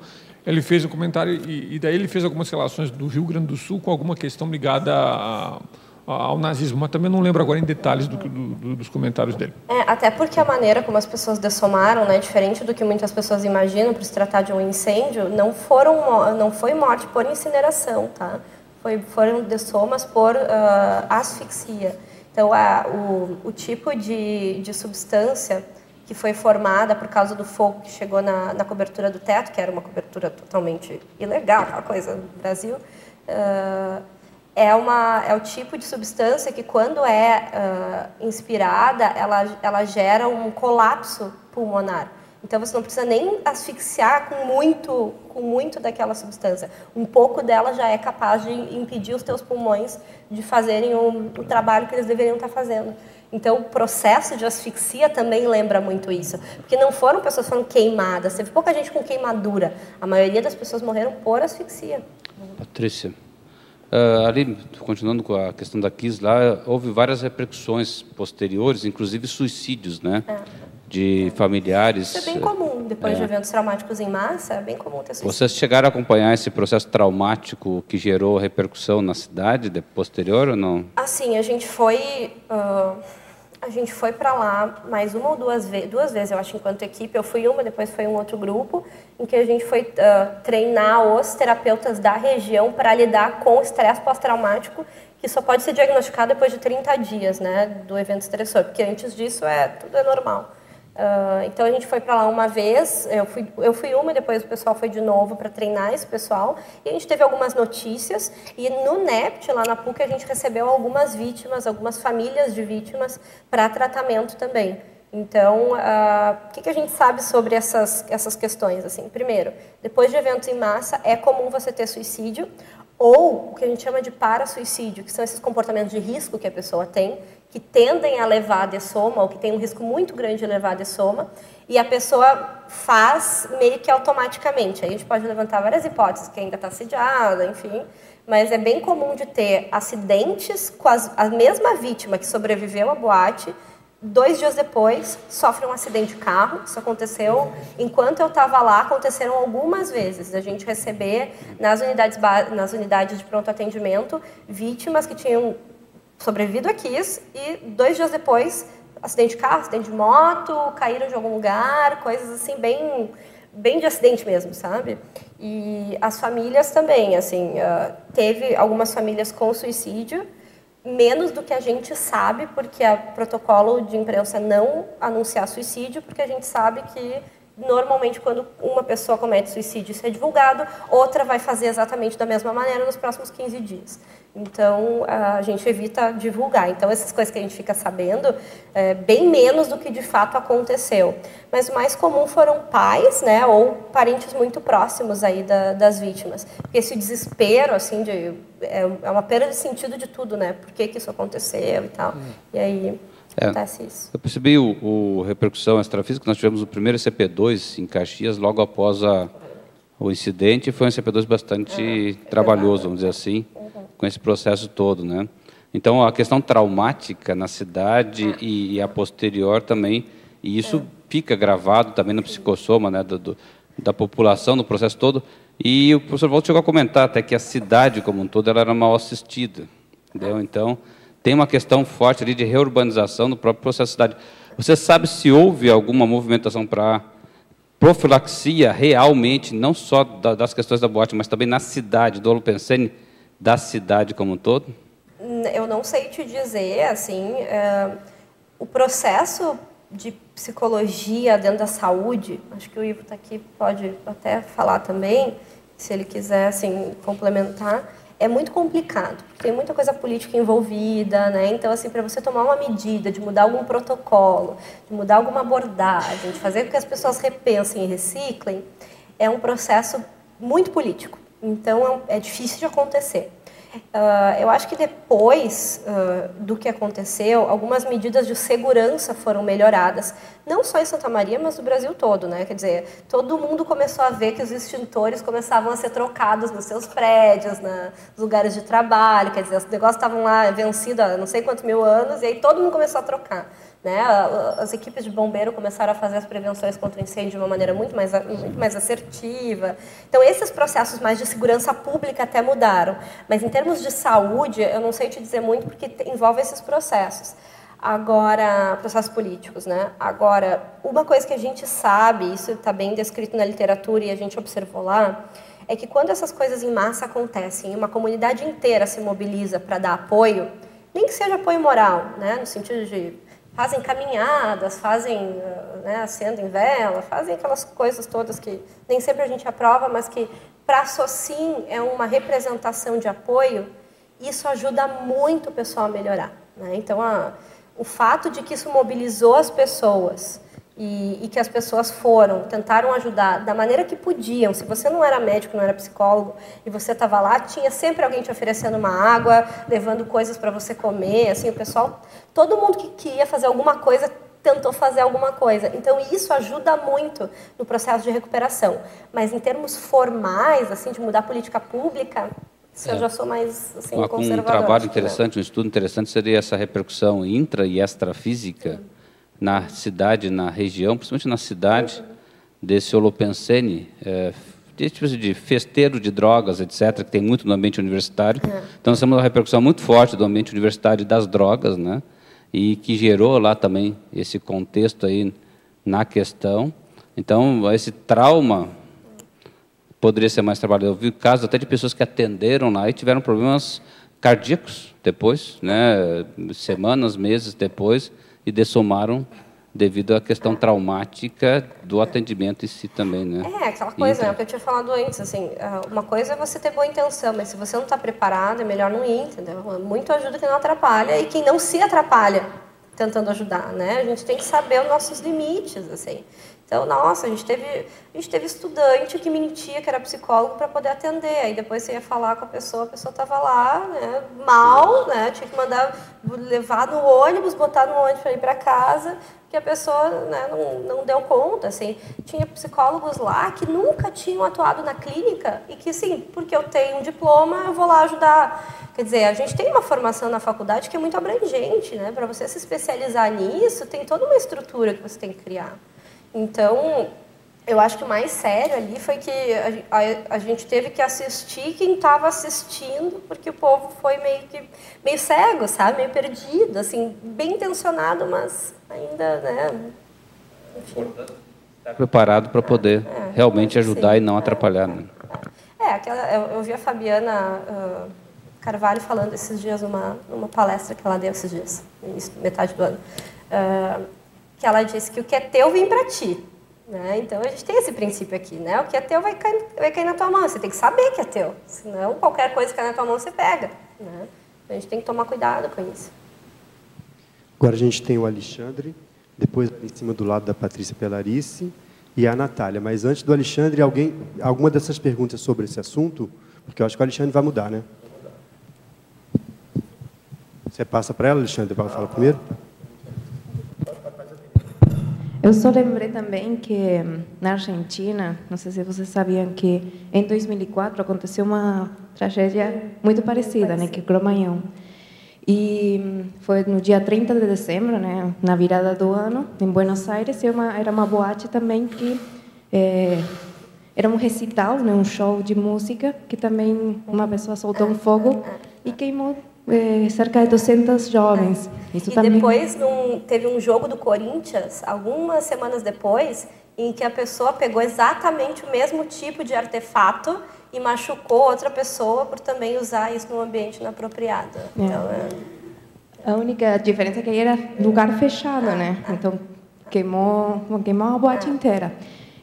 Ele fez um comentário e, e daí ele fez algumas relações do Rio Grande do Sul com alguma questão ligada a ao nazismo, mas também não lembro agora em detalhes do, do, dos comentários dele.
É, até porque a maneira como as pessoas dessomaram, né, diferente do que muitas pessoas imaginam para se tratar de um incêndio, não foram não foi morte por incineração, tá? Foi, foram dessomas por uh, asfixia. Então, a, o, o tipo de, de substância que foi formada por causa do fogo que chegou na, na cobertura do teto, que era uma cobertura totalmente ilegal, aquela coisa do Brasil, uh, é, uma, é o tipo de substância que, quando é uh, inspirada, ela, ela gera um colapso pulmonar. Então você não precisa nem asfixiar com muito, com muito daquela substância. Um pouco dela já é capaz de impedir os teus pulmões de fazerem o, o trabalho que eles deveriam estar fazendo. Então, o processo de asfixia também lembra muito isso. Porque não foram pessoas que foram queimadas, teve pouca gente com queimadura. A maioria das pessoas morreram por asfixia.
Patrícia, uh, ali, continuando com a questão da KIS lá, houve várias repercussões posteriores, inclusive suicídios, né? É. De familiares.
Isso é bem comum. Depois é. de eventos traumáticos em massa, é bem comum ter suicídio.
Vocês chegaram a acompanhar esse processo traumático que gerou repercussão na cidade, de, posterior ou não?
Assim, a gente foi... Uh a gente foi para lá mais uma ou duas vezes, duas vezes, eu acho, enquanto equipe. Eu fui uma, depois foi um outro grupo, em que a gente foi uh, treinar os terapeutas da região para lidar com o estresse pós-traumático, que só pode ser diagnosticado depois de 30 dias, né, do evento estressor, porque antes disso é tudo é normal. Uh, então a gente foi para lá uma vez, eu fui, eu fui uma, depois o pessoal foi de novo para treinar esse pessoal, e a gente teve algumas notícias, e no NEPT, lá na PUC, a gente recebeu algumas vítimas, algumas famílias de vítimas para tratamento também. Então, uh, o que, que, a gente sabe sobre essas, essas questões? Assim, primeiro, depois de eventos em massa, é comum você ter suicídio, ou o que a gente chama de para-suicídio, que são esses comportamentos de risco que a pessoa tem, que tendem a levar a dessoma, ou que tem um risco muito grande de levar a dessoma, e a pessoa faz meio que automaticamente. Aí a gente pode levantar várias hipóteses, que ainda está assediada, enfim, mas é bem comum de ter acidentes com as, a mesma vítima que sobreviveu à boate, dois dias depois sofre um acidente de carro. Isso aconteceu enquanto eu estava lá, aconteceram algumas vezes. A gente receber nas unidades, nas unidades de pronto atendimento vítimas que tinham sobrevivido a Kiss e dois dias depois, acidente de carro, acidente de moto, caíram de algum lugar, coisas assim bem bem de acidente mesmo, sabe? E as famílias também, assim, uh, teve algumas famílias com suicídio, menos do que a gente sabe, porque o protocolo de imprensa não anunciar suicídio, porque a gente sabe que normalmente quando uma pessoa comete suicídio isso é divulgado, outra vai fazer exatamente da mesma maneira nos próximos 15 dias. Então, a gente evita divulgar. Então, essas coisas que a gente fica sabendo, é bem menos do que de fato aconteceu. Mas o mais comum foram pais, né, ou parentes muito próximos aí da, das vítimas. Porque esse desespero, assim, de, é, é, uma perda de sentido de tudo, né? Por que, que isso aconteceu e tal. E aí... É, acontece isso.
Eu percebi o, o repercussão extrafísica. Nós tivemos o primeiro CP2 em Caxias logo após a, o incidente. Foi um CP2 bastante é, trabalhoso, vamos dizer assim com esse processo todo, né? Então a questão traumática na cidade e, e a posterior também, e isso é. fica gravado também no psicossoma, né, do, do, da população, no processo todo. E o professor Walter chegou a comentar até que a cidade como um todo ela era mal assistida, entendeu? Então tem uma questão forte ali de reurbanização no próprio processo da cidade. Você sabe se houve alguma movimentação para profilaxia realmente, não só das questões da boate, mas também na cidade do Olupensene, da cidade como um todo?
Eu não sei te dizer, assim, é, o processo de psicologia dentro da saúde, acho que o Ivo está aqui, pode até falar também, se ele quiser, assim, complementar, é muito complicado, porque tem muita coisa política envolvida, né? Então, assim, para você tomar uma medida, de mudar algum protocolo, de mudar alguma abordagem, de fazer com que as pessoas repensem e reciclem, é um processo muito político. Então é, é difícil de acontecer. Uh, eu acho que depois uh, do que aconteceu, algumas medidas de segurança foram melhoradas, não só em Santa Maria, mas no Brasil todo, né? Quer dizer, todo mundo começou a ver que os extintores começavam a ser trocados nos seus prédios, nos lugares de trabalho, quer dizer, os negócios estavam lá vencidos há não sei quantos mil anos, e aí todo mundo começou a trocar. Né? As equipes de bombeiro começaram a fazer as prevenções contra incêndio de uma maneira muito mais, muito mais assertiva. Então, esses processos mais de segurança pública até mudaram. Mas, em termos de saúde, eu não sei te dizer muito, porque envolve esses processos. Agora, processos políticos, né? Agora, uma coisa que a gente sabe, isso está bem descrito na literatura e a gente observou lá, é que quando essas coisas em massa acontecem, uma comunidade inteira se mobiliza para dar apoio, nem que seja apoio moral, né? No sentido de fazem caminhadas, fazem, né, acendem vela, fazem aquelas coisas todas que nem sempre a gente aprova, mas que para SOCIM é uma representação de apoio, isso ajuda muito o pessoal a melhorar. Né? Então, a, o fato de que isso mobilizou as pessoas e, e, que as pessoas foram, tentaram ajudar da maneira que podiam. Se você não era médico, não era psicólogo e você estava lá, tinha sempre alguém te oferecendo uma água, levando coisas para você comer. Assim, o pessoal, todo mundo que, que ia fazer alguma coisa tentou fazer alguma coisa. Então isso ajuda muito no processo de recuperação. Mas em termos formais, assim, de mudar política pública, é. eu já sou mais assim,
um, Um trabalho interessante, um estudo interessante seria essa repercussão intra e extrafísica na cidade, na região, principalmente na cidade desse holopensene, é, tipo de festeiro de drogas, etc., que tem muito no ambiente universitário. É. Então, nós temos uma repercussão muito forte do ambiente universitário das drogas, né? e que gerou lá também esse contexto aí na questão. Então, esse trauma poderia ser mais trabalhado. Eu vi casos até de pessoas que atenderam lá e tiveram problemas cardíacos depois, né, semanas, meses depois, e dessomaram devido à questão traumática do atendimento em si também, né?
É, aquela coisa, né, que eu tinha falado antes, assim, ah, uma coisa é você ter boa intenção, mas se você não está preparado, é melhor não ir, entendeu? Muito ajuda quem não atrapalha e quem não se atrapalha tentando ajudar, né? A gente tem que saber os nossos limites, assim. Então, nossa, a gente teve, a gente teve estudante que mentia que era psicólogo para poder atender. Aí depois você ia falar com a pessoa, a pessoa estava lá, né, mal, né, tinha que mandar levar no ônibus, botar no ônibus para ir para casa, que a pessoa né, não, não deu conta. Assim. Tinha psicólogos lá que nunca tinham atuado na clínica e que, sim, porque eu tenho um diploma, eu vou lá ajudar. Quer dizer, a gente tem uma formação na faculdade que é muito abrangente, né? Para você se especializar nisso, tem toda uma estrutura que você tem que criar. Então, eu acho que o mais sério ali foi que a, a, a gente teve que assistir quem estava assistindo, porque o povo foi meio que meio cego, sabe, meio perdido, assim, bem intencionado, mas ainda, né,
enfim. Estar preparado para poder é, realmente ajudar
sim,
e não atrapalhar. Né?
É, aquela, eu, eu vi a Fabiana uh, Carvalho falando esses dias numa, numa palestra que ela deu esses dias, metade do ano, uh, que ela disse que o que é teu vem para ti. Né? Então a gente tem esse princípio aqui, né? O que é teu vai cair, vai cair na tua mão. Você tem que saber que é teu, senão qualquer coisa que cai na tua mão você pega. Né? A gente tem que tomar cuidado com isso.
Agora a gente tem o Alexandre, depois em cima do lado da Patrícia Pelarice e a Natália. Mas antes do Alexandre, alguém, alguma dessas perguntas sobre esse assunto? Porque eu acho que o Alexandre vai mudar, né? Você passa para ela, Alexandre, para ela falar primeiro?
Eu só lembrei também que na Argentina, não sei se vocês sabiam que em 2004 aconteceu uma tragédia muito parecida, né, que é Cromañón. E foi no dia 30 de dezembro, né, na virada do ano, em Buenos Aires, e uma, era uma boate também que é, era um recital, né, um show de música, que também uma pessoa soltou um fogo e queimou é, cerca de 200 jovens.
Isso e também... depois num, teve um jogo do Corinthians, algumas semanas depois, em que a pessoa pegou exatamente o mesmo tipo de artefato e machucou outra pessoa por também usar isso num ambiente inapropriado. É. Então, é...
A única diferença é que era lugar fechado, né? Então queimou, queimou a boate inteira.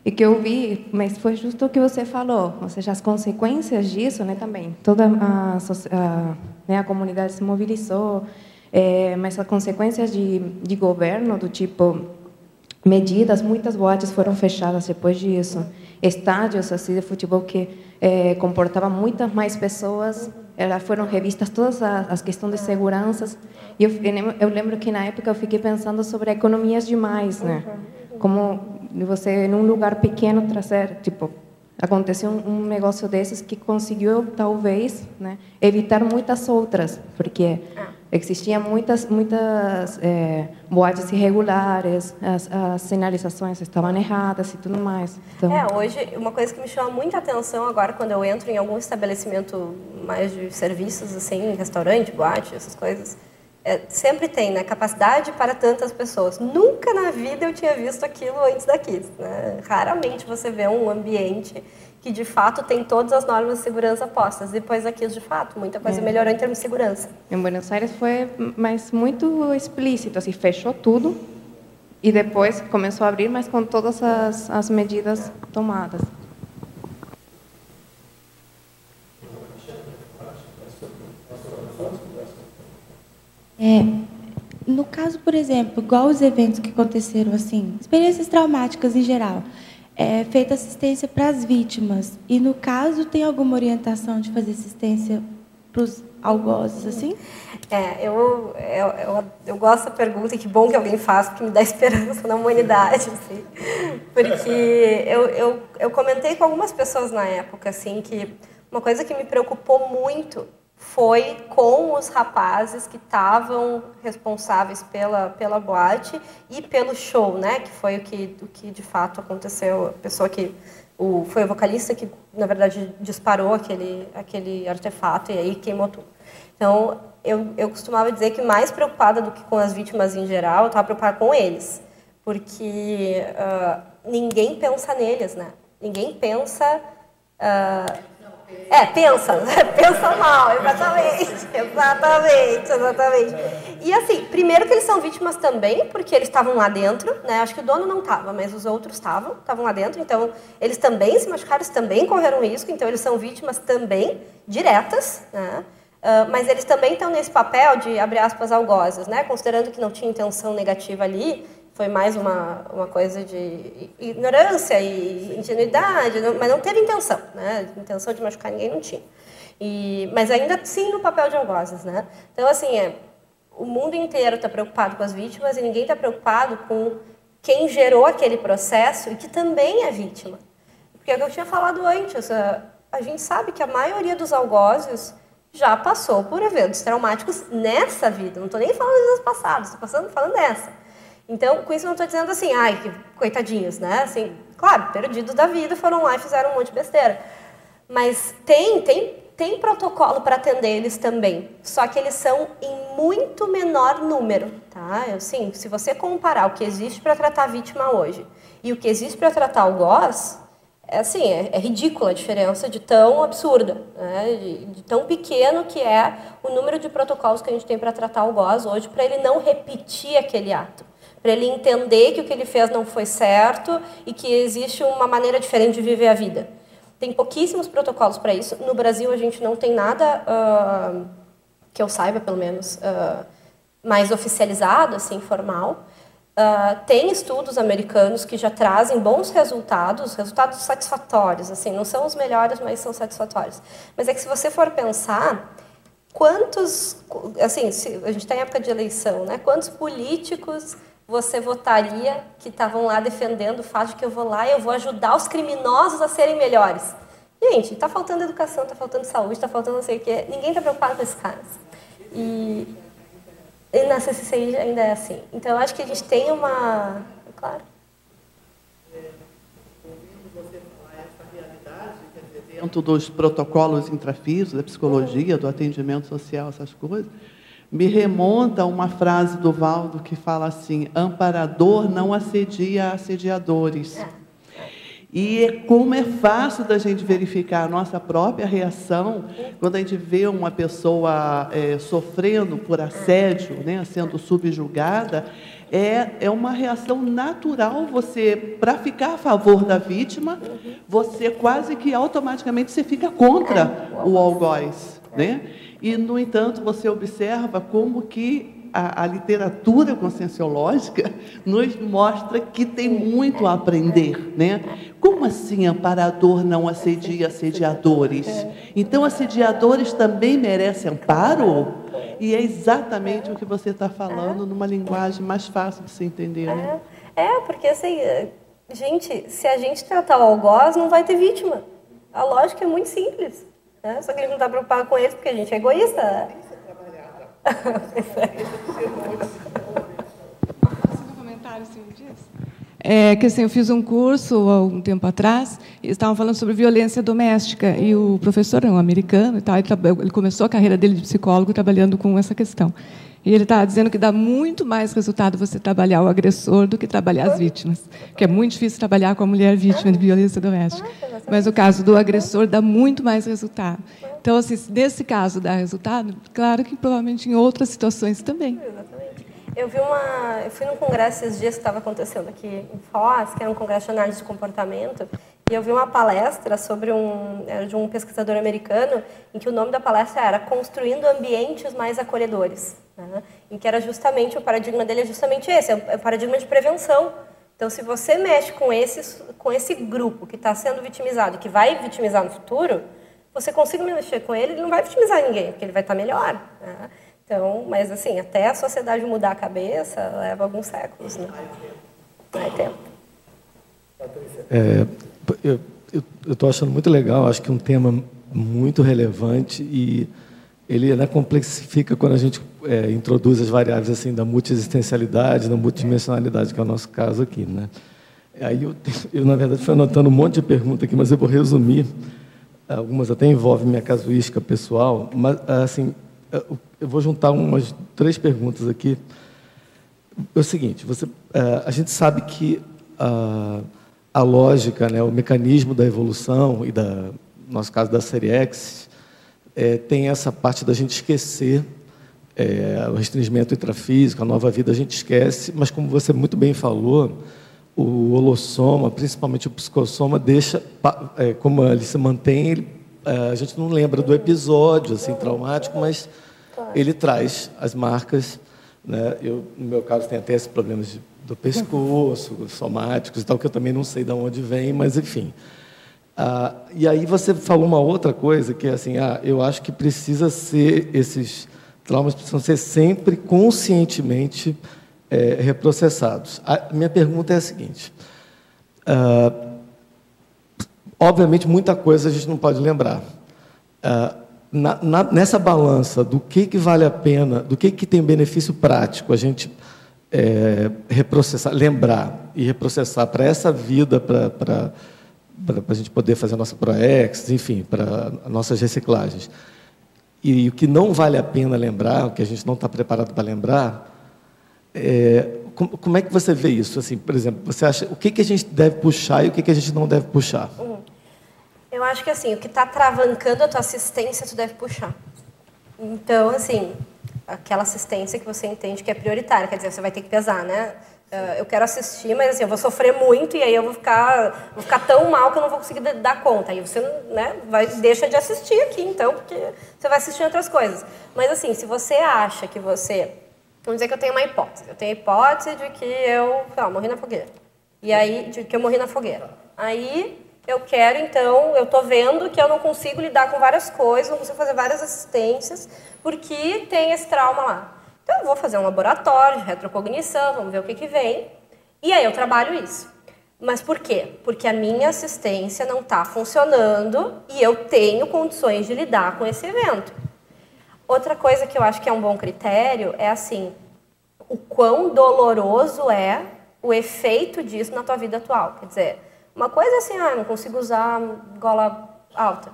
E que eu vi, mas foi justo o que você falou, ou seja, as consequências disso, né, também. Toda a, a, né, a comunidade se mobilizou, é, mas as consequências de, de governo, do tipo medidas, muitas boates foram fechadas depois disso. Estádios assim de futebol que é, comportavam muitas mais pessoas, elas foram revistas todas as, as questões de segurança. E eu, eu lembro que na época eu fiquei pensando sobre economias demais, né? Como você num lugar pequeno trazer, tipo, aconteceu um, um, negócio desses que conseguiu talvez né, evitar muitas outras porque existiam muitas muitas é, boates irregulares as, as, sinalizações estavam erradas e tudo mais.
Então... é hoje uma coisa que me chama muita atenção agora quando eu entro em algum estabelecimento mais de serviços assim restaurante boate essas coisas é, sempre tem né, capacidade para tantas pessoas. Nunca na vida eu tinha visto aquilo antes daqui. Né? Raramente você vê um ambiente que de fato tem todas as normas de segurança postas. Depois aqui, de fato, muita coisa é. melhorou em termos de segurança.
Em Buenos Aires foi mas muito explícito, assim, fechou tudo e depois começou a abrir, mas com todas as, as medidas tomadas.
É, no caso, por exemplo, igual os eventos que aconteceram, assim, experiências traumáticas em geral, é feita assistência para as vítimas. E, no caso, tem alguma orientação de fazer assistência para os algozes, assim?
É, eu, eu, eu, eu, gosto da pergunta e que bom que alguém faz, porque me dá esperança na humanidade, assim. Porque eu, eu, eu comentei com algumas pessoas na época, assim, que uma coisa que me preocupou muito foi com os rapazes que estavam responsáveis pela, pela boate e pelo show, né? Que foi o que, o que de fato aconteceu. A pessoa que o, foi o vocalista que, na verdade, disparou aquele, aquele artefato e aí queimou tudo. Então, eu, eu costumava dizer que mais preocupada do que com as vítimas em geral, eu estava preocupada com eles. Porque uh, ninguém pensa neles, né? Ninguém pensa... Uh, é, pensa, pensa mal, exatamente, exatamente, exatamente. E assim, primeiro que eles são vítimas também, porque eles estavam lá dentro, né? Acho que o dono não estava, mas os outros estavam, estavam lá dentro, então eles também se machucaram, eles também correram risco, então eles são vítimas também diretas, né? Uh, mas eles também estão nesse papel de, abre aspas, algozes, né? Considerando que não tinha intenção negativa ali, foi mais uma, uma coisa de ignorância e ingenuidade, mas não teve intenção, né? Intenção de machucar ninguém não tinha. E, mas ainda sim no papel de algozes, né? Então, assim, é, o mundo inteiro está preocupado com as vítimas e ninguém está preocupado com quem gerou aquele processo e que também é vítima. Porque é o que eu tinha falado antes, a, a gente sabe que a maioria dos algozes já passou por eventos traumáticos nessa vida. Não estou nem falando dos anos passados, estou falando dessa. Então, com isso eu não estou dizendo assim, ai, que coitadinhos, né? Assim, claro, perdidos da vida, foram lá e fizeram um monte de besteira. Mas tem, tem, tem protocolo para atender eles também. Só que eles são em muito menor número, tá? Assim, se você comparar o que existe para tratar a vítima hoje e o que existe para tratar o GOS, é assim, é, é ridícula a diferença de tão absurda, né? de, de, tão pequeno que é o número de protocolos que a gente tem para tratar o GOS hoje, para ele não repetir aquele ato para ele entender que o que ele fez não foi certo e que existe uma maneira diferente de viver a vida. Tem pouquíssimos protocolos para isso. No Brasil, a gente não tem nada, uh, que eu saiba, pelo menos, uh, mais oficializado, assim, formal. Uh, tem estudos americanos que já trazem bons resultados, resultados satisfatórios, assim, não são os melhores, mas são satisfatórios. Mas é que se você for pensar, quantos, assim, a gente está em época de eleição, né? Quantos políticos você votaria que estavam lá defendendo o fato de que eu vou lá e eu vou ajudar os criminosos a serem melhores? Gente, está faltando educação, está faltando saúde, está faltando não sei o quê. Ninguém está preocupado com esses caras. E, e na CCCI ainda é assim. Então, eu acho que a gente tem uma... Claro.
dentro dos protocolos intrafísicos, da psicologia, do atendimento social, essas coisas, me remonta a uma frase do Valdo que fala assim: amparador não assedia assediadores. E como é fácil da gente verificar a nossa própria reação quando a gente vê uma pessoa é, sofrendo por assédio, né, sendo subjugada, é, é uma reação natural você, para ficar a favor da vítima, você quase que automaticamente você fica contra o algoz. Né? E, no entanto, você observa como que a, a, literatura conscienciológica nos mostra que tem muito a aprender. Né? Como assim amparador não assedia assediadores? Então, assediadores também merecem amparo? E é exatamente o que você está falando numa linguagem mais fácil de se entender. Né?
É, é, porque assim, gente, se a gente tratar o algoz, não vai ter vítima. A lógica é muito simples. Né? Só que gente não está preocupado com eles porque a gente é egoísta. Né?
É que assim, eu fiz um curso há um tempo atrás e estavam falando sobre violência doméstica e o professor é um americano e tal, ele começou a carreira dele de psicólogo trabalhando com essa questão. E ele estava dizendo que dá muito mais resultado você trabalhar o agressor do que trabalhar as vítimas. Que é muito difícil trabalhar com a mulher vítima de violência doméstica. Mas o caso do agressor dá muito mais resultado. Então, assim, nesse caso dá resultado, claro que provavelmente em outras situações também.
Eu vi uma, eu fui num congresso esses dias que estava acontecendo aqui em Foz, que era um congresso de análise de comportamento, E eu vi uma palestra sobre um de um pesquisador americano em que o nome da palestra era Construindo ambientes mais acolhedores, né? em que era justamente o paradigma dele é justamente esse, é o paradigma de prevenção. Então, se você mexe com esse com esse grupo que está sendo vitimizado, que vai vitimizar no futuro, você consiga mexer com ele, ele não vai vitimizar ninguém, porque ele vai estar tá melhor. Né? Então, mas assim, até a sociedade mudar a cabeça leva alguns séculos, né? Vai tempo.
É, eu estou achando muito legal, acho que é um tema muito relevante e ele né, complexifica quando a gente é, introduz as variáveis assim da multiexistencialidade, da multidimensionalidade, que é o nosso caso aqui, né? Aí eu, eu na verdade fui anotando um monte de perguntas aqui, mas eu vou resumir. Algumas até envolvem minha casuística pessoal, mas assim eu vou juntar umas três perguntas aqui. É o seguinte: você, é, a gente sabe que a, a lógica, né, o mecanismo da evolução e da, no nosso caso da série X, é, tem essa parte da gente esquecer é, o restringimento intrafísico, a nova vida a gente esquece, mas como você muito bem falou, o holossoma, principalmente o psicossoma, deixa, é, como ele se mantém, ele, é, a gente não lembra do episódio assim traumático, mas ele traz as marcas. Né? Eu, no meu caso, tenho até esses problemas de, do pescoço, somáticos e tal, que eu também não sei de onde vem, mas enfim. Ah, e aí você falou uma outra coisa, que é assim, ah, eu acho que precisa ser, esses traumas precisam ser sempre conscientemente é, reprocessados. A minha pergunta é a seguinte, ah, obviamente muita coisa a gente não pode lembrar, ah, na, na, nessa balança do que, que vale a pena, do que, que tem benefício prático a gente é, reprocessar, lembrar e reprocessar para essa vida, para a gente poder fazer a nossa ProEx, enfim, para nossas reciclagens. E o que não vale a pena lembrar, o que a gente não está preparado para lembrar, é, como, como, é que você vê isso? Assim, por exemplo, você acha o que, que a gente deve puxar e o que, que a gente não deve puxar?
Uhum. Eu acho que assim, o que está travancando a tua assistência, tu deve puxar. Então, assim, aquela assistência que você entende que é prioritária, quer dizer, você vai ter que pesar, né? Ah, eu quero assistir, mas assim, eu vou sofrer muito e aí eu vou ficar, vou ficar tão mal que eu não vou conseguir dar conta. Aí você né, vai, deixa de assistir aqui, então, porque você vai assistir outras coisas. Mas assim, se você acha que você. Vamos dizer que eu tenho uma hipótese. Eu tenho a hipótese de que eu lá, morri na fogueira. E aí, de que eu morri na fogueira. Aí eu quero, então, eu estou vendo que eu não consigo lidar com várias coisas, não consigo fazer várias assistências, porque tem esse trauma lá. Então, eu vou fazer um laboratório de retrocognição, vamos ver o que, que vem, e aí eu trabalho isso. Mas por quê? Porque a minha assistência não está funcionando e eu tenho condições de lidar com esse evento. Outra coisa que eu acho que é um bom critério é assim, o quão doloroso é o efeito disso na tua vida atual. Quer dizer, uma coisa é assim, ah, não consigo usar gola alta.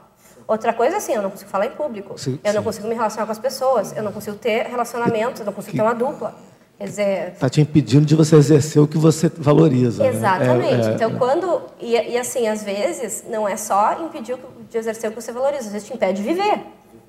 Outra coisa é assim, eu não consigo falar em público. Sim, eu não consigo me relacionar com as pessoas. Eu não consigo ter relacionamento, eu não consigo ter uma dupla. Quer dizer...
Está te impedindo de você exercer o que você valoriza.
Né? Exatamente. Né? É, é, então, é. quando... E, e, assim, às vezes, não é só impedir de exercer o que você valoriza. Às vezes te impede de viver.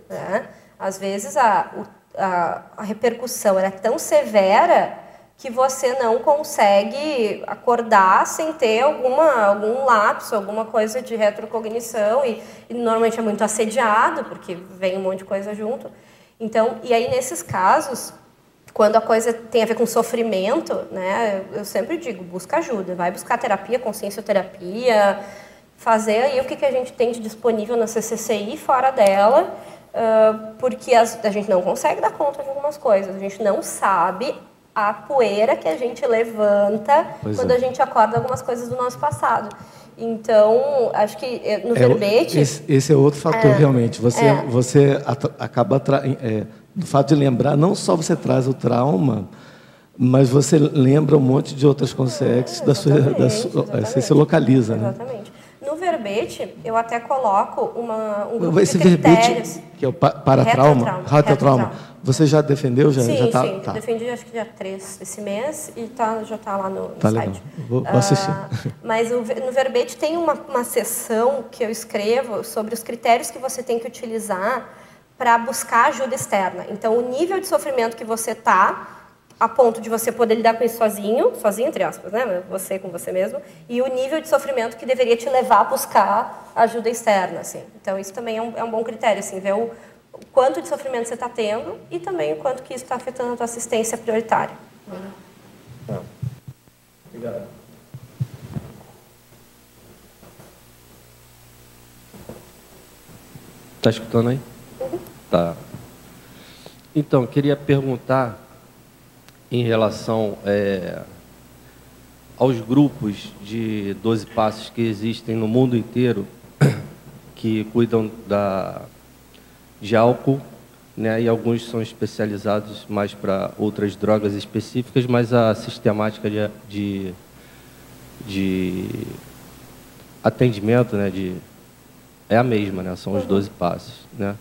Né? Às vezes, a, a, a repercussão é tão severa que você não consegue acordar sem ter alguma, algum lapso, alguma coisa de retrocognição e, e, normalmente é muito assediado porque vem um monte de coisa junto. Então, e aí nesses casos, quando a coisa tem a ver com sofrimento, né, eu sempre digo, busca ajuda, vai buscar terapia, consciencioterapia, fazer aí o que, que a gente tem de disponível na CCCI fora dela, uh, porque as, a gente não consegue dar conta de algumas coisas, a gente não sabe a poeira que a gente levanta pois quando é. a gente acorda algumas coisas do nosso passado. Então, acho que eh, no é, verbete...
Esse, esse, é outro fator, é, realmente. Você, é. você acaba... Do fato de lembrar, não só você traz o trauma, mas você lembra um monte de outras consciências da sua, da sua, você se localiza,
né? Exatamente. No verbete, eu até coloco uma, um grupo Esse de critérios.
Verbete, que é o paratrauma, retrotrauma. Você já defendeu? Já,
sim,
já
tá, sim. Tá. Defendi acho que dia 3 desse mês e tá, já está lá no, no
tá site. Legal. Vou, vou assistir. Uh,
mas o, no verbete tem uma, uma sessão que eu escrevo sobre os critérios que você tem que utilizar para buscar ajuda externa. Então, o nível de sofrimento que você está a ponto de você poder lidar com isso sozinho, sozinho entre aspas, né? Você com você mesmo, e o nível de sofrimento que deveria te levar a buscar ajuda externa, assim. Então isso também é um, é um bom critério, assim, ver o, o quanto de sofrimento você está tendo e também o quanto que isso está afetando a tua assistência prioritária. Uhum.
Obrigado. Está escutando aí? Uhum. Tá. Então, queria perguntar em relação é, aos grupos de 12 passos que existem no mundo inteiro, que cuidam da, de álcool, né, e alguns são especializados mais para outras drogas específicas, mas a sistemática de, de, de atendimento né, de, é a mesma, né, são os 12 passos. Né.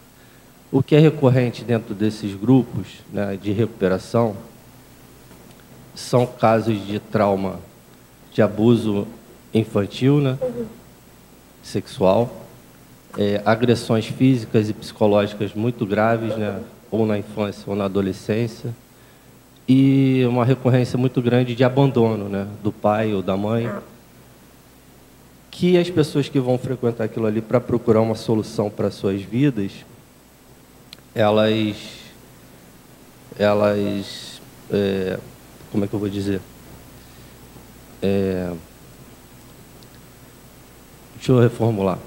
O que é recorrente dentro desses grupos né, de recuperação são casos de trauma de abuso infantil, né? Uhum. sexual, é, agressões físicas e psicológicas muito graves, né? ou na infância ou na adolescência, e uma recorrência muito grande de abandono né? do pai ou da mãe, que as pessoas que vão frequentar aquilo ali para procurar uma solução para suas vidas, elas, elas é, como é que eu vou dizer? É... Deixa eu reformular.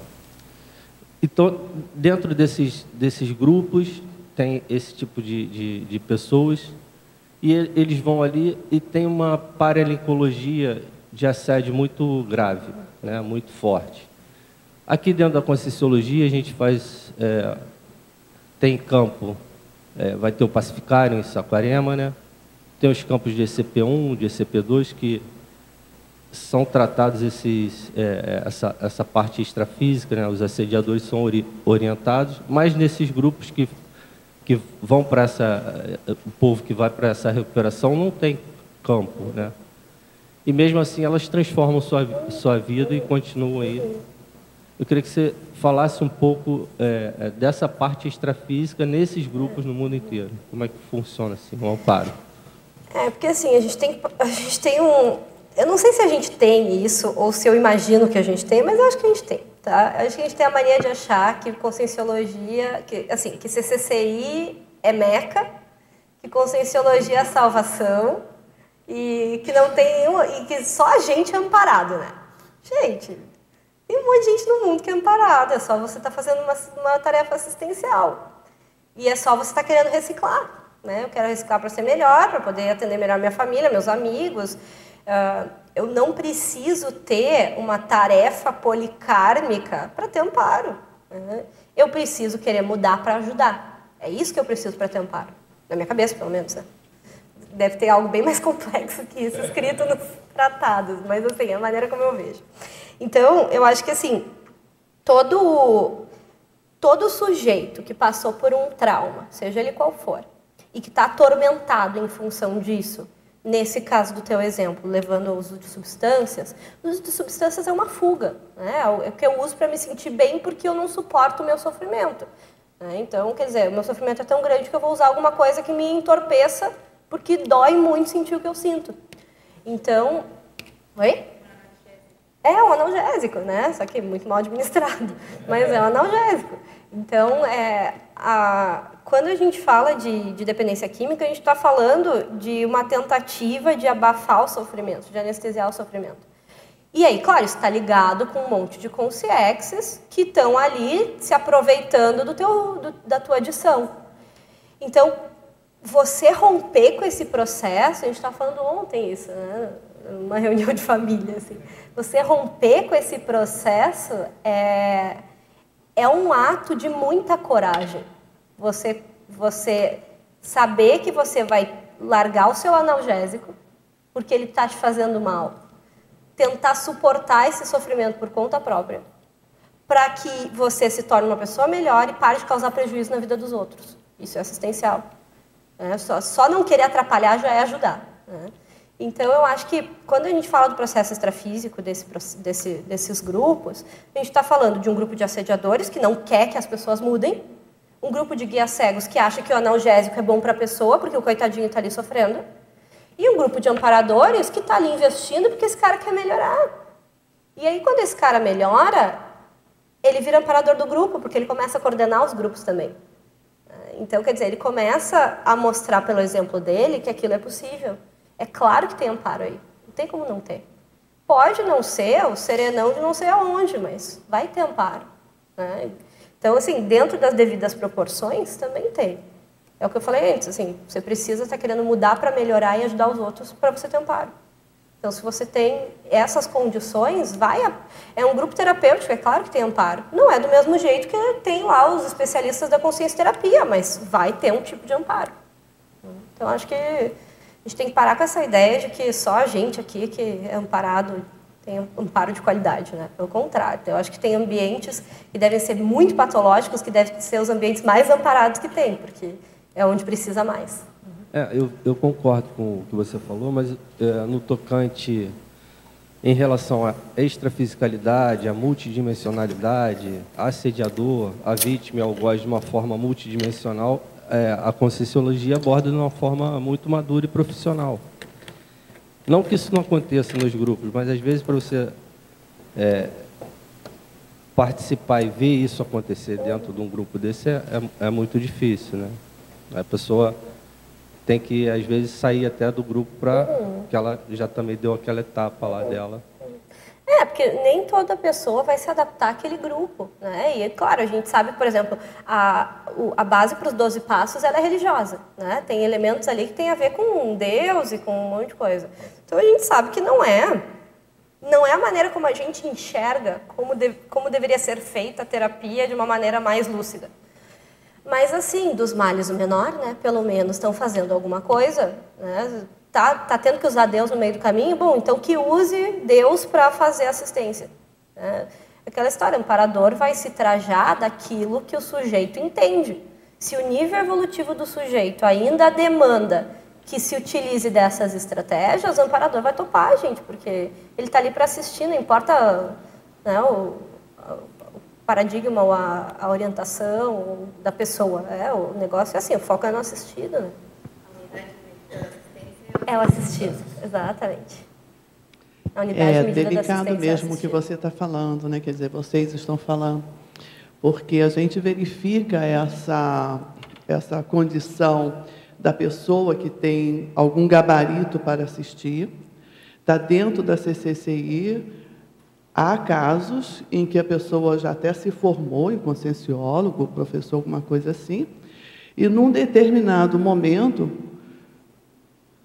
Então, dentro desses, desses grupos, tem esse tipo de, de, de pessoas, e eles vão ali e tem uma paralincologia de assédio muito grave, né, muito forte. Aqui dentro da Conscienciologia, a gente faz. É, tem campo, é, vai ter o Pacificário em Saquarema, né? Tem os campos de ECP1, de ECP2, que são tratados esses, é, é, essa, essa parte extrafísica, né? os assediadores são ori orientados, mas nesses grupos que, que vão para essa, é, o povo que vai para essa recuperação não tem campo, né? E mesmo assim elas transformam sua, sua vida e continuam aí. Eu queria que você falasse um pouco é, é dessa parte extrafísica nesses grupos no mundo inteiro. Como é que funciona assim, o amparo?
É, porque assim, a gente tem, a gente tem um. Eu não sei se a gente tem isso ou se eu imagino que a gente tem, mas acho que a gente tem, tá? Acho que a gente tem a mania de achar que conscienciologia, que, assim, que CCCI é meca, que conscienciologia é salvação e que não tem e que só a gente é amparado, né? Gente, tem um monte de gente no mundo que é amparado, é só você estar tá fazendo uma, uma tarefa assistencial. E é só você estar tá querendo reciclar. Né? Eu quero reciclar para ser melhor, para poder atender melhor minha família, meus amigos. Eu não preciso ter uma tarefa policármica para ter amparo. Né? Eu preciso querer mudar para ajudar. É isso que eu preciso para ter amparo. Na minha cabeça, pelo menos. Né? Deve ter algo bem mais complexo que isso escrito nos tratados, mas assim, é a maneira como eu vejo. Então, eu acho que assim, todo, todo sujeito que passou por um trauma, seja ele qual for, e que está atormentado em função disso, nesse caso do teu exemplo, levando ao uso de substâncias, o uso de substâncias é uma fuga, né? é o que eu uso para me sentir bem porque eu não suporto o meu sofrimento. Né? Então, quer dizer, o meu sofrimento é tão grande que eu vou usar alguma coisa que me entorpeça porque dói muito sentir o que eu sinto. Então, oi? É um analgésico, né? Só que muito mal administrado, mas é um analgésico. Então, é, a, quando a gente fala de, de dependência química, a gente está falando de uma tentativa de abafar o sofrimento, de anestesiar o sofrimento. E aí, claro, está ligado com um monte de consciexes que estão ali se aproveitando do teu, do, da tua adição. Então, você romper com esse processo, a gente está falando ontem isso, né? uma reunião de família, assim. Você romper com esse processo é, é um ato de muita coragem. Você, você saber que você vai largar o seu analgésico porque ele está te fazendo mal. Tentar suportar esse sofrimento por conta própria para que você se torne uma pessoa melhor e pare de causar prejuízo na vida dos outros. Isso é assistencial. Né? Só, só não querer atrapalhar já é ajudar. Né? Então, eu acho que quando a gente fala do processo extrafísico desse, desse, desses grupos, a gente está falando de um grupo de assediadores que não quer que as pessoas mudem, um grupo de guias cegos que acha que o analgésico é bom para a pessoa, porque o coitadinho está ali sofrendo, E um grupo de amparadores que está ali investindo porque esse cara quer melhorar. E aí, quando esse cara melhora, ele vira amparador do grupo, porque ele começa a coordenar os grupos também. Então, quer dizer, ele começa a mostrar pelo exemplo dele que aquilo é possível. É claro que tem amparo aí. Não tem como não ter. Pode não ser o serenão de não sei aonde, mas vai ter amparo. Né? Então, assim, dentro das devidas proporções, também tem. É o que eu falei antes, assim, você precisa estar querendo mudar para melhorar e ajudar os outros para você ter amparo. Então, se você tem essas condições, vai. A... É um grupo terapêutico, é claro que tem amparo. Não é do mesmo jeito que tem lá os especialistas da consciência terapia, mas vai ter um tipo de amparo. Então, acho que a gente tem que parar com essa ideia de que só a gente aqui que é amparado tem amparo de qualidade, né? Pelo contrário, eu acho que tem ambientes que devem ser muito patológicos, que devem ser os ambientes mais amparados que tem, porque é onde precisa mais.
É, eu, eu concordo com o que você falou, mas é, no tocante em relação à extrafisicalidade, à multidimensionalidade, assediador, a vítima e algoz de uma forma multidimensional, é, a conscienciologia aborda de uma forma muito madura e profissional. Não que isso não aconteça nos grupos, mas às vezes para você é, participar e ver isso acontecer dentro de um grupo desse é, é, é muito difícil, né? A pessoa tem que, às vezes, sair até do grupo para uhum. que ela já também deu aquela etapa lá dela.
É, porque nem toda pessoa vai se adaptar àquele grupo, né? E, claro, a gente sabe, por exemplo, a, a base para os 12 passos ela é religiosa, né? Tem elementos ali que tem a ver com Deus e com um monte de coisa. Então, a gente sabe que não é não é a maneira como a gente enxerga como, de, como deveria ser feita a terapia de uma maneira mais lúcida. Mas assim, dos males o menor, né? Pelo menos estão fazendo alguma coisa, né? Tá, tá tendo que usar Deus no meio do caminho, bom, então que use Deus para fazer assistência. Né? Aquela história, o amparador vai se trajar daquilo que o sujeito entende. Se o nível evolutivo do sujeito ainda demanda que se utilize dessas estratégias, o amparador vai topar, gente, porque ele está ali para assistir, não importa né, o, paradigma ou a, a orientação da pessoa. É, o negócio é assim, o foco é no assistido. Né? É o assistido, exatamente.
A unidade é delicado mesmo o que você está falando, né? Quer dizer, vocês estão falando, porque a gente verifica essa essa condição da pessoa que tem algum gabarito para assistir, está dentro da CCCI, Há casos em que a pessoa já até se formou em conscienciólogo, professor, alguma coisa assim, e num determinado momento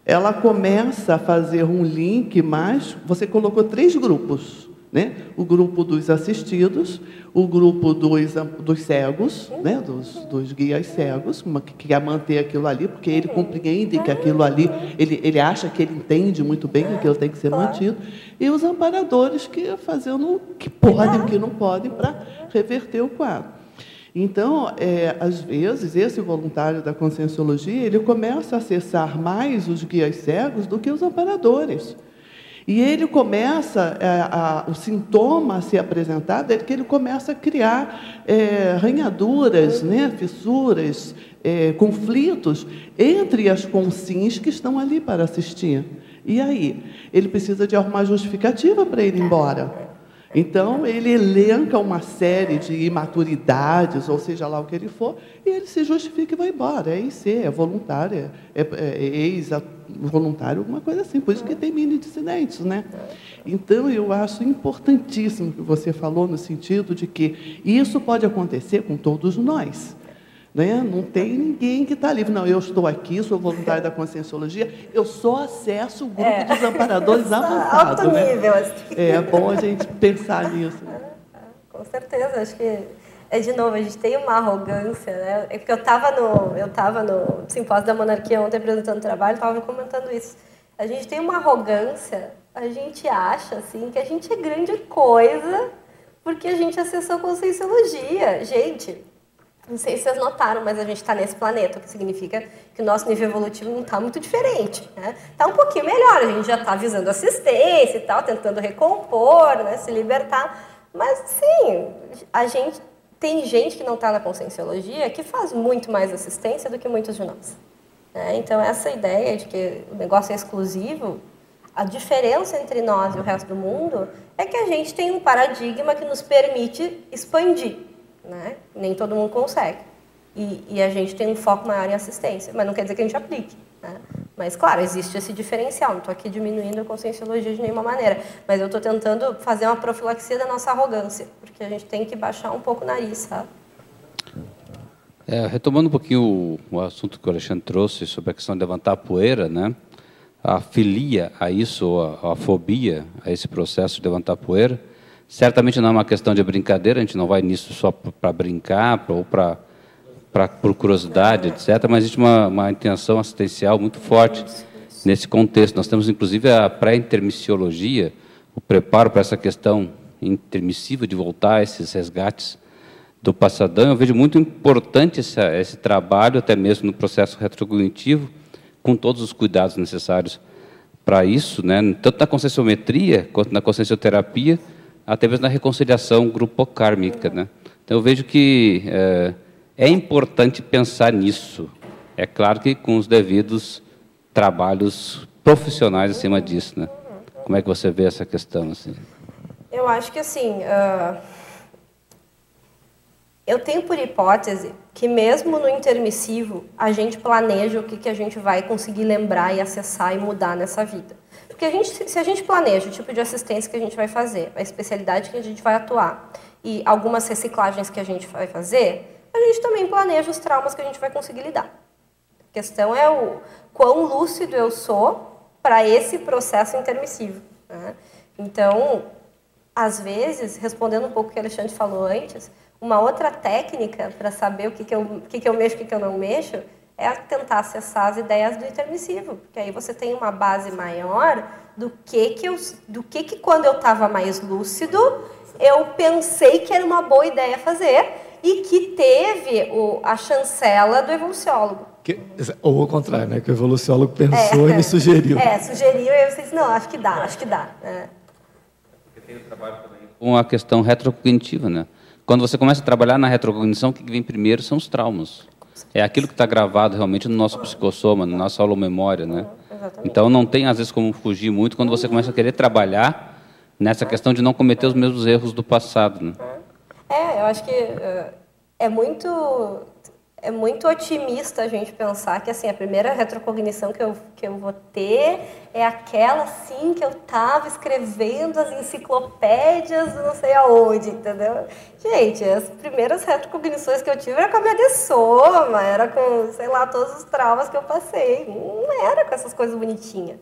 ela começa a fazer um link mais. Você colocou três grupos né? o grupo dos assistidos, o grupo dos, dos cegos, né? dos, dos guias cegos, que quer manter aquilo ali, porque ele compreende que aquilo ali, ele, ele acha que ele entende muito bem que aquilo tem que ser mantido, e os amparadores que fazendo o que podem, o que não podem, para reverter o quadro. Então, é, às vezes, esse voluntário da conscienciologia, ele começa a acessar mais os guias cegos do que os amparadores. E ele começa, é, a, o sintoma a ser apresentado é que ele começa a criar é, ranhaduras, né, fissuras, é, conflitos entre as consins que estão ali para assistir. E aí? Ele precisa de alguma justificativa para ir embora. Então, ele elenca uma série de imaturidades, ou seja lá o que ele for, e ele se justifica e vai embora. É IC, é voluntário, é, é, é ex-voluntário, alguma coisa assim. Por isso que tem mini dissidentes, né? Então, eu acho importantíssimo o que você falou, no sentido de que isso pode acontecer com todos nós. Né? Não tem ninguém que está livre. Não, eu estou aqui, sou voluntário da Conscienciologia, eu só acesso o grupo é. dos amparadores avançado. Alto né? nível. Assim. É bom a gente pensar nisso.
Com certeza, acho que é de novo, a gente tem uma arrogância, né? É porque eu estava no, eu tava no simpósio da monarquia ontem apresentando trabalho, estava comentando isso. A gente tem uma arrogância, a gente acha assim que a gente é grande coisa porque a gente acessou a conscienciologia. Gente, não sei se vocês notaram, mas a gente está nesse planeta, o que significa que o nosso nível evolutivo não está muito diferente. Está né? Tá um pouquinho melhor, a gente já está visando assistência e tal, tentando recompor, né, se libertar. Mas, sim, a gente tem gente que não está na conscienciologia que faz muito mais assistência do que muitos de nós. Né? Então, essa ideia de que o negócio é exclusivo, a diferença entre nós e o resto do mundo é que a gente tem um paradigma que nos permite expandir. Né? Nem todo mundo consegue. E, e, a gente tem um foco maior em assistência, mas não quer dizer que a gente aplique. Né? Mas, claro, existe esse diferencial. Não estou aqui diminuindo a conscienciologia de nenhuma maneira, mas eu estou tentando fazer uma profilaxia da nossa arrogância, porque a gente tem que baixar um pouco o nariz, sabe?
É, retomando um pouquinho o, o, assunto que o Alexandre trouxe sobre a questão de levantar a poeira, né? a filia a isso, a, a fobia a esse processo de levantar a poeira, certamente não é uma questão de brincadeira, a gente não vai nisso só para brincar ou para por curiosidade, etc., mas existe uma, uma intenção assistencial muito forte nesse contexto. Nós temos, inclusive, a pré-intermissiologia, o preparo para essa questão intermissiva de voltar a esses resgates do passadão. Eu vejo muito importante esse, esse trabalho, até mesmo no processo retrocognitivo, com todos os cuidados necessários para isso, né? tanto na conscienciometria quanto na consciencioterapia, até mesmo na reconciliação grupo-kármica. Né? Então, eu vejo que é, é importante pensar nisso. É claro que com os devidos trabalhos profissionais acima disso. Né? Como é que você vê essa questão? Assim?
Eu acho que, assim... Uh eu tenho por hipótese que mesmo no intermissivo, a gente planeja o que, que a gente vai conseguir lembrar e acessar e mudar nessa vida. Porque a gente, se a gente planeja o tipo de assistência que a gente vai fazer, a especialidade que a gente vai atuar e algumas reciclagens que a gente vai fazer, a gente também planeja os traumas que a gente vai conseguir lidar. A questão é o quão lúcido eu sou para esse processo intermissivo. Né? Então, às vezes, respondendo um pouco o que o Alexandre falou antes, uma outra técnica para saber o que, que, eu, o que, que eu mexo e o que, que eu não mexo é tentar acessar as ideias do intermissivo, porque aí você tem uma base maior do que que eu, do que que quando eu estava mais lúcido eu pensei que era uma boa ideia fazer e que teve o, a chancela do evoluciólogo.
Que, ou o contrário, né? Que o evoluciólogo pensou é, e me sugeriu.
É, sugeriu e eu disse, não, acho que dá, acho que dá. É.
Tem o trabalho também com a questão retrocognitiva, né? Quando você começa a trabalhar na retrocognição, o que vem primeiro são os traumas. É aquilo que está gravado realmente no nosso psicossoma, na nossa memória, né? Então não tem às vezes como fugir muito quando você começa a querer trabalhar nessa questão de não cometer os mesmos erros do passado, né?
É, eu acho que uh, é muito é muito otimista a gente pensar que assim a primeira retrocognição que eu, que eu vou ter é aquela assim que eu estava escrevendo as enciclopédias não sei aonde, entendeu? Gente, as primeiras retrocognições que eu tive era com a minha dessoma, era com, sei lá, todos os traumas que eu passei. Não era com essas coisas bonitinhas.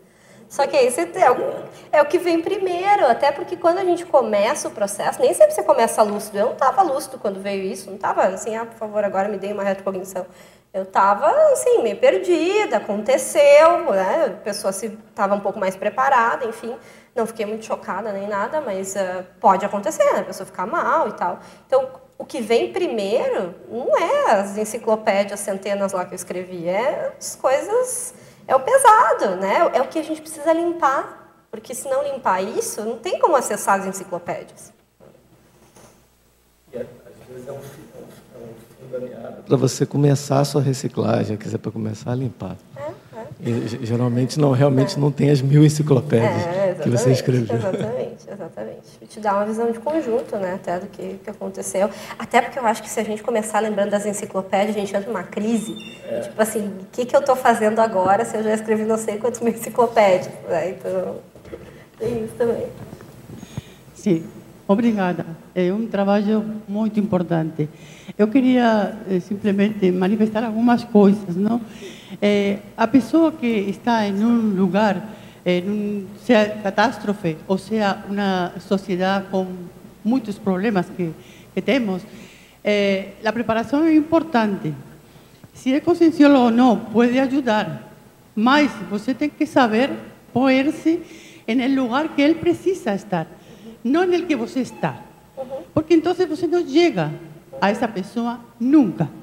Só que é o, é o que vem primeiro, até porque quando a gente começa o processo, nem sempre você começa lúcido. Eu não estava lúcido quando veio isso, não estava assim, ah, por favor, agora me dê uma retrocognição. Eu estava, assim, meio perdida, aconteceu, né? A pessoa estava um pouco mais preparada, enfim. Não fiquei muito chocada nem nada, mas uh, pode acontecer, né? A pessoa ficar mal e tal. Então, o que vem primeiro não é as enciclopédias, centenas lá que eu escrevi, é as coisas é o pesado, né? É o que a gente precisa limpar, porque se não limpar isso, não tem como acessar as enciclopédias.
E às vezes é um, é um para você começar a sua reciclagem, quer dizer, para começar a limpar. É, é. Geralmente não, realmente é. não tem as mil enciclopédias é, que você escreveu.
Exatamente, exatamente. E te dá uma visão de conjunto, né, até do que, que aconteceu. Até porque eu acho que se a gente começar lembrando das enciclopédias, a gente entra numa crise. É. Tipo assim, o que, que eu estou fazendo agora se eu já escrevi não sei quantas mil enciclopédias? Né? Então, tem isso também.
Sim, obrigada. É um trabalho muito importante. Eu queria eh, simplesmente manifestar algumas coisas, não? Eh, a pessoa que está em um lugar, em um, seja catástrofe, ou seja, uma sociedade com muitos problemas que, que temos, eh, a preparação é importante. Se é conscienciólogo ou não, pode ajudar, mas você tem que saber pôr-se no lugar que ele precisa estar, não no que você está. Porque então você não chega a essa pessoa nunca.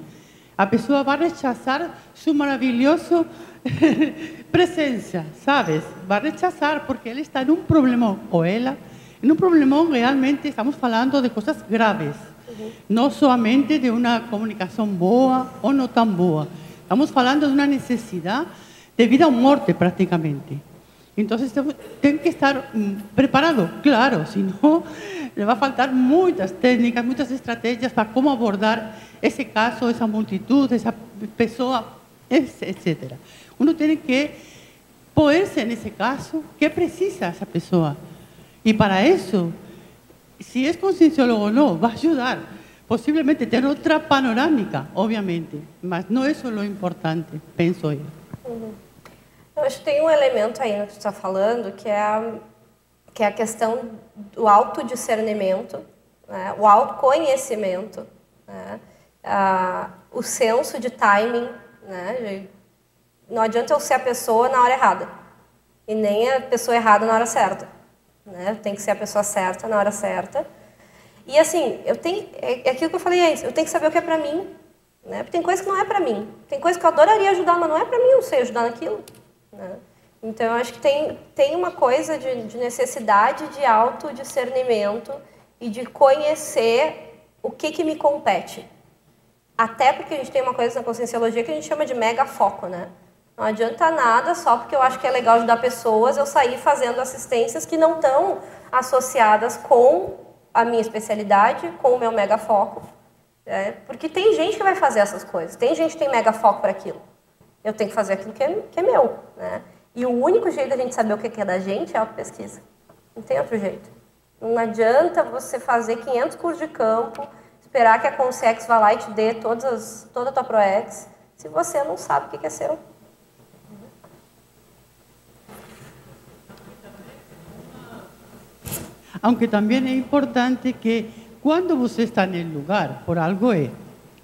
A pessoa vai rechazar sua maravilhosa presença, sabes? Vai rechazar porque ele está em um problema, ou ela, em um problema realmente estamos falando de coisas graves. Não somente de uma comunicação boa ou não tão boa. Estamos falando de uma necessidade de vida ou morte, praticamente. Então, tem que estar hum, preparado, claro, senão le vai faltar muitas técnicas, muitas estratégias para como abordar esse caso, essa multitud, essa pessoa, etc. Uno tem que pôr-se nesse caso, que precisa essa pessoa. E para isso, se é conscienciólogo ou não, vai ajudar. Possivelmente ter outra panorâmica, obviamente, mas não é isso o importante, penso eu.
Eu acho que tem um elemento aí no que tu está falando, que é a, que é a questão do autodiscernimento, né? o autoconhecimento, né? ah, o senso de timing. Né? Não adianta eu ser a pessoa na hora errada, e nem a pessoa errada na hora certa. Né? Tem que ser a pessoa certa na hora certa. E assim, eu tenho, é, é aquilo que eu falei antes, eu tenho que saber o que é para mim. Né? Porque tem coisa que não é para mim. Tem coisa que eu adoraria ajudar, mas não é para mim, eu não sei ajudar naquilo. Né? Então, acho que tem, tem uma coisa de, de necessidade de autodiscernimento e de conhecer o que, que me compete. Até porque a gente tem uma coisa na conscienciologia que a gente chama de mega foco, né? Não adianta nada só porque eu acho que é legal ajudar pessoas eu sair fazendo assistências que não estão associadas com a minha especialidade, com o meu mega foco. Né? Porque tem gente que vai fazer essas coisas, tem gente que tem mega foco para aquilo. Eu tenho que fazer aquilo que é, que é meu. Né? E o único jeito da gente saber o que é da gente é a pesquisa. Não tem outro jeito. Não adianta você fazer 500 cursos de campo, esperar que a Consex vá lá e te dê todas as, toda a tua ProEx, se você não sabe o que é seu.
Aunque também é importante que quando você está no lugar, por algo é.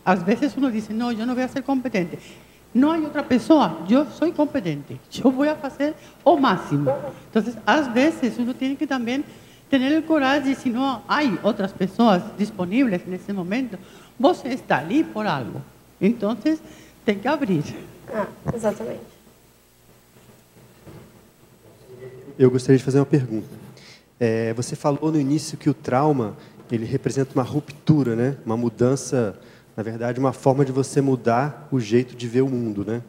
Às vezes uno diz, não, eu não vou ser competente. Não há outra pessoa, eu sou competente, eu vou fazer o máximo. Então, às vezes, uno tem que também ter coragem, se não há outras pessoas disponíveis nesse momento, você está ali por algo. Então, tem que abrir.
Ah, exatamente.
Eu gostaria de fazer uma pergunta. É, você falou no início que o trauma ele representa uma ruptura, né? uma mudança na verdade, uma forma de você mudar o jeito de ver o mundo, né?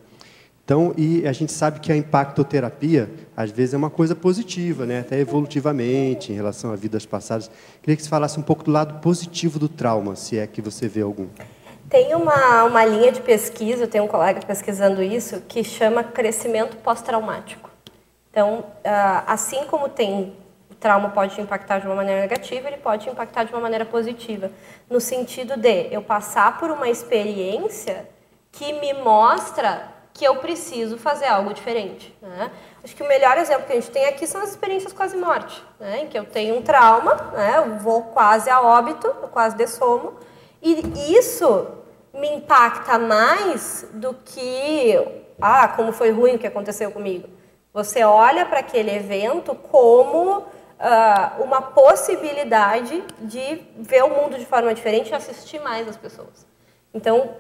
Então, e a gente sabe que a impactoterapia, às vezes, é uma coisa positiva, né? até evolutivamente, em relação a vidas passadas. Queria que você falasse um pouco do lado positivo do trauma, se é que você vê algum.
Tem uma, uma linha de pesquisa, tenho um colega pesquisando isso, que chama crescimento pós-traumático. Então, ah, assim como tem trauma pode impactar de uma maneira negativa, ele pode impactar de uma maneira positiva, no sentido de eu passar por uma experiência que me mostra que eu preciso fazer algo diferente. Né? Acho que o melhor exemplo que a gente tem aqui são as experiências quase morte, né? em que eu tenho um trauma, né? eu vou quase a óbito, eu quase dessomo, e isso me impacta mais do que, ah, como foi ruim o que aconteceu comigo. Você olha para aquele evento como uh, uma possibilidade de ver o mundo de forma diferente e assistir mais as pessoas. Então,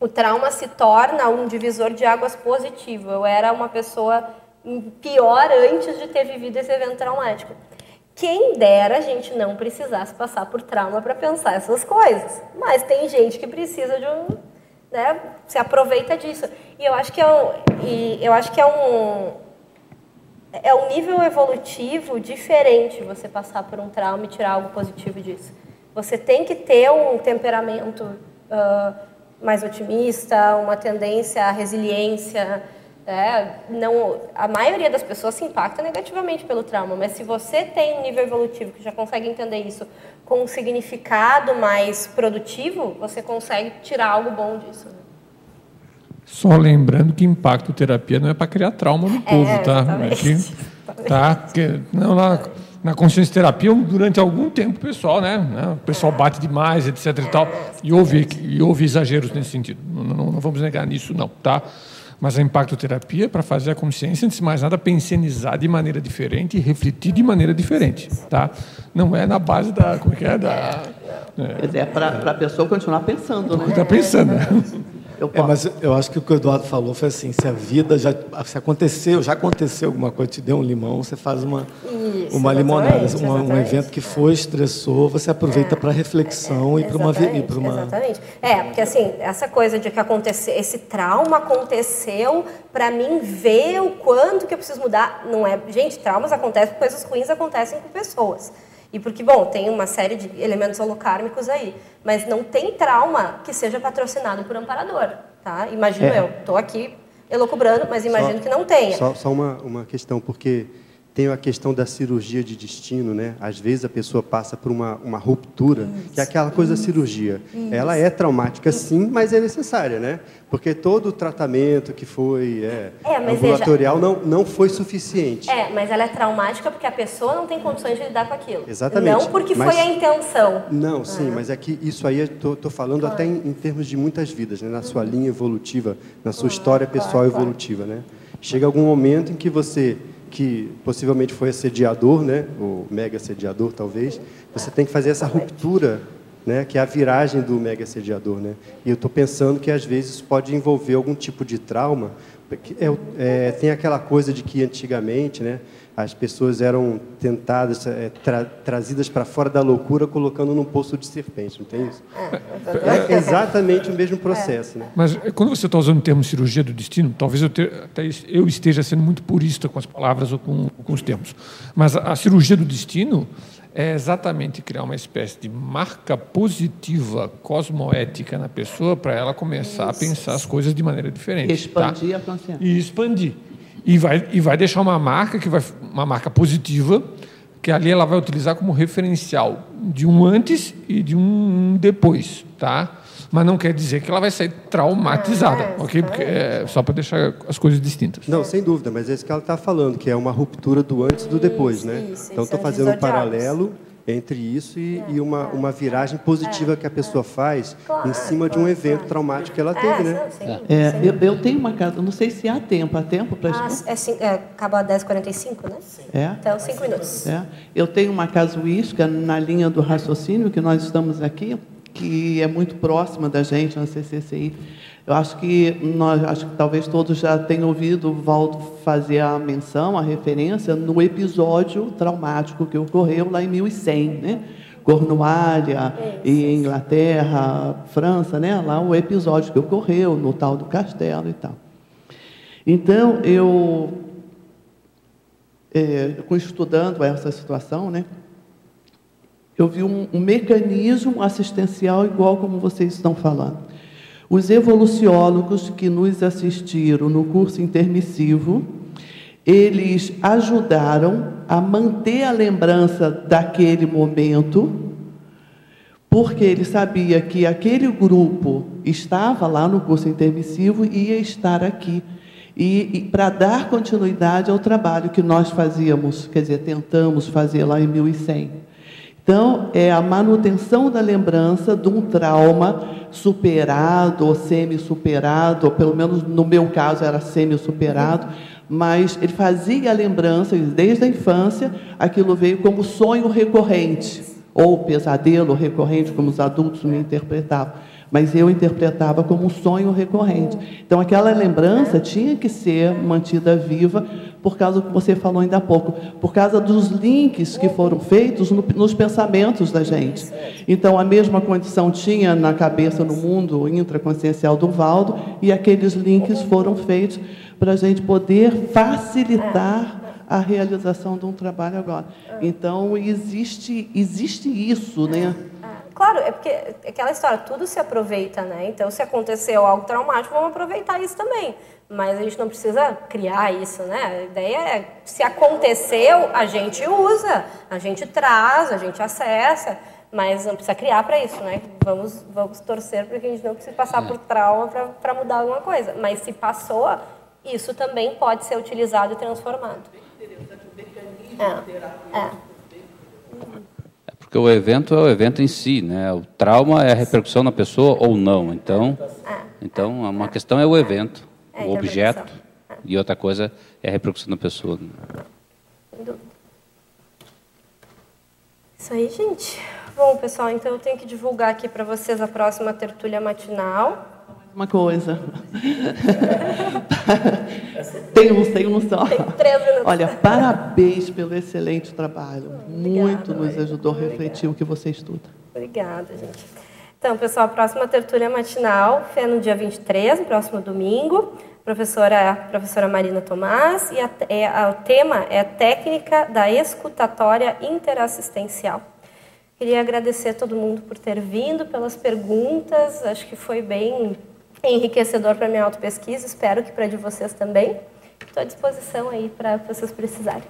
o trauma se torna um divisor de águas positivo. Eu era uma pessoa pior antes de ter vivido esse evento traumático. Quem dera a gente não precisasse passar por trauma para pensar essas coisas. Mas tem gente que precisa de um. Né, se aproveita disso. E eu acho que é um, eu acho que é um, é um nível evolutivo diferente você passar por um trauma e tirar algo positivo disso. Você tem que ter um temperamento uh, mais otimista, uma tendência à resiliência. É, não, a maioria das pessoas se impacta negativamente pelo trauma, mas se você tem um nível evolutivo que já consegue entender isso com um significado mais produtivo, você consegue tirar algo bom disso.
Só lembrando que impacto terapia não é para criar trauma no povo, é, tá? É que, tá? Porque, não, na, na consciência terapia, durante algum tempo, o pessoal, né? né o pessoal bate demais, etc. e tal. E houve, e houve exageros nesse sentido. Não, não, não vamos negar nisso, não, tá? Mas a impactoterapia é para fazer a consciência, antes de mais nada, pensionizar de maneira diferente e refletir de maneira diferente, tá? Não é na base da... Como é que é? Da,
é. É para a pessoa continuar pensando, né?
Continuar pensando, né?
Eu
É, mas eu acho que o que o Eduardo falou foi assim, se a vida já se aconteceu, já aconteceu alguma coisa, te deu um limão, você faz uma,
Isso,
uma limonada. Uma- um evento que foi, estressou, você aproveita para reflexão e para uma, e uma...
Exatamente. É, porque assim, essa coisa de que aconteceu, esse trauma aconteceu para mim ver o quanto que eu preciso mudar. Não é, gente, traumas acontecem, coisas ruins acontecem com pessoas. E porque, bom, tem uma série de elementos holocármicos aí, mas não tem trauma que seja patrocinado por amparador, tá? Imagino
É.
eu, tô aqui elocubrando, mas imagino
Só-
que não tenha.
Só, só uma, uma questão, porque tem a questão da cirurgia de destino, né? Às vezes a pessoa passa por uma, uma ruptura, que é aquela coisa da cirurgia.
Isso.
Ela é traumática, sim, mas é necessária, né? Porque todo o tratamento que foi é,
É,
ambulatorial não, não foi suficiente.
É, mas ela é traumática porque a pessoa não tem condições de lidar com aquilo.
Exatamente.
Não porque
Mas-
foi a intenção.
Não, sim, mas é que isso aí eu estou falando até em, em termos de muitas vidas, né? na sua linha evolutiva, na sua história pessoal evolutiva. Né? Chega algum momento em que você, que possivelmente foi assediador, né? ou mega assediador talvez, você tem que fazer essa ruptura, né? que é a viragem do mega assediador. Né? E eu estou pensando que às vezes pode envolver algum tipo de trauma. é o- é, tem aquela coisa de que antigamente, né? As pessoas eram tentadas, é, tra- trazidas para fora da loucura, colocando num poço de serpente, não tem isso? É exatamente o mesmo processo, né?
Mas eh, quando você está usando o termo cirurgia do destino, talvez eu, te- eu esteja sendo muito purista com as palavras ou com, com os termos. Mas a, a cirurgia do destino é exatamente criar uma espécie de marca positiva cosmoética na pessoa para ela começar a pensar as coisas de maneira diferente.
Expandir
tá?
a consciência.
E expandir. E vai, e vai deixar uma marca que vai uma marca positiva que ali ela vai utilizar como referencial de um antes e de um depois, tá? Mas não quer dizer que ela vai sair traumatizada, ok? Porque é só para deixar as coisas distintas.
Não, sem dúvida, mas é isso que ela está falando, que é uma ruptura do antes e do depois, né?
isso,
então,
isso,
estou
é
fazendo um paralelo entre isso e, e uma, uma viragem positiva que a pessoa faz
Claro,
em cima de um evento traumático que ela teve, né?
não, sim,
É,
sim.
eu, eu tenho uma casa, não sei se há tempo, há tempo para
Ah, é, é, acaba às 10h45, né?
É?
Então, 5 minutos.
É. Eu tenho uma casuística na linha do raciocínio que nós estamos aqui, que é muito próxima da gente na CCCI. Eu acho que nós, acho que talvez todos já tenham ouvido o Valdo fazer a menção, a referência no episódio traumático que ocorreu lá em 1100, né? Cornualha e Inglaterra, França, né? Lá o episódio que ocorreu no tal do castelo e tal. Então eu é, estudando essa situação, né, eu vi um, um mecanismo assistencial igual como vocês estão falando. Os evoluciólogos que nos assistiram no curso intermissivo, eles ajudaram a manter a lembrança daquele momento, porque ele sabia que aquele grupo estava lá no curso intermissivo e ia estar aqui. E, e para dar continuidade ao trabalho que nós fazíamos, quer dizer, tentamos fazer lá em 1100. Então, é a manutenção da lembrança de um trauma superado ou semi-superado, ou pelo menos no meu caso era semi-superado, mas ele fazia a lembrança, desde a infância, aquilo veio como sonho recorrente, ou pesadelo recorrente, como os adultos me interpretavam. Mas eu interpretava como um sonho recorrente. Então, aquela lembrança tinha que ser mantida viva por causa do que você falou ainda há pouco, por causa dos links que foram feitos no- nos pensamentos da gente. Então, a mesma condição tinha na cabeça, no mundo intraconsciencial do Valdo, e aqueles links foram feitos para a gente poder facilitar a realização de um trabalho agora. Então, existe, existe isso, né?
Claro, é porque é aquela história, tudo se aproveita, né? Então, se aconteceu algo traumático, vamos aproveitar isso também. Mas a gente não precisa criar isso, né? A ideia é, se aconteceu, a gente usa, a gente traz, a gente acessa, mas não precisa criar para isso, né? Vamos, vamos torcer para que a gente não precise passar por trauma para mudar alguma coisa. Mas se passou, isso também pode ser utilizado e transformado. É, é.
Porque o evento é o evento em si, né? O trauma é a repercussão na pessoa ou não. Então, então uma questão é o evento,
É
o objeto,
interpretação.
e outra coisa é a repercussão na pessoa.
Isso aí, gente. Bom, pessoal, então eu tenho que divulgar aqui para vocês a próxima tertúlia matinal.
uma coisa. tem um, tem um só.
Tem três minutos.
Olha, parabéns pelo excelente trabalho. Muito nos ajudou a refletir o que você estuda.
Obrigada, gente. Então, pessoal, a próxima tertúlia matinal é no dia 23, no próximo domingo. Professora, professora Marina Tomás, e a, é, a, o tema é técnica da escutatória interassistencial. Queria agradecer a todo mundo por ter vindo, pelas perguntas, acho que foi bem enriquecedor para a minha autopesquisa, espero que para de vocês também. Estou à disposição aí para vocês precisarem.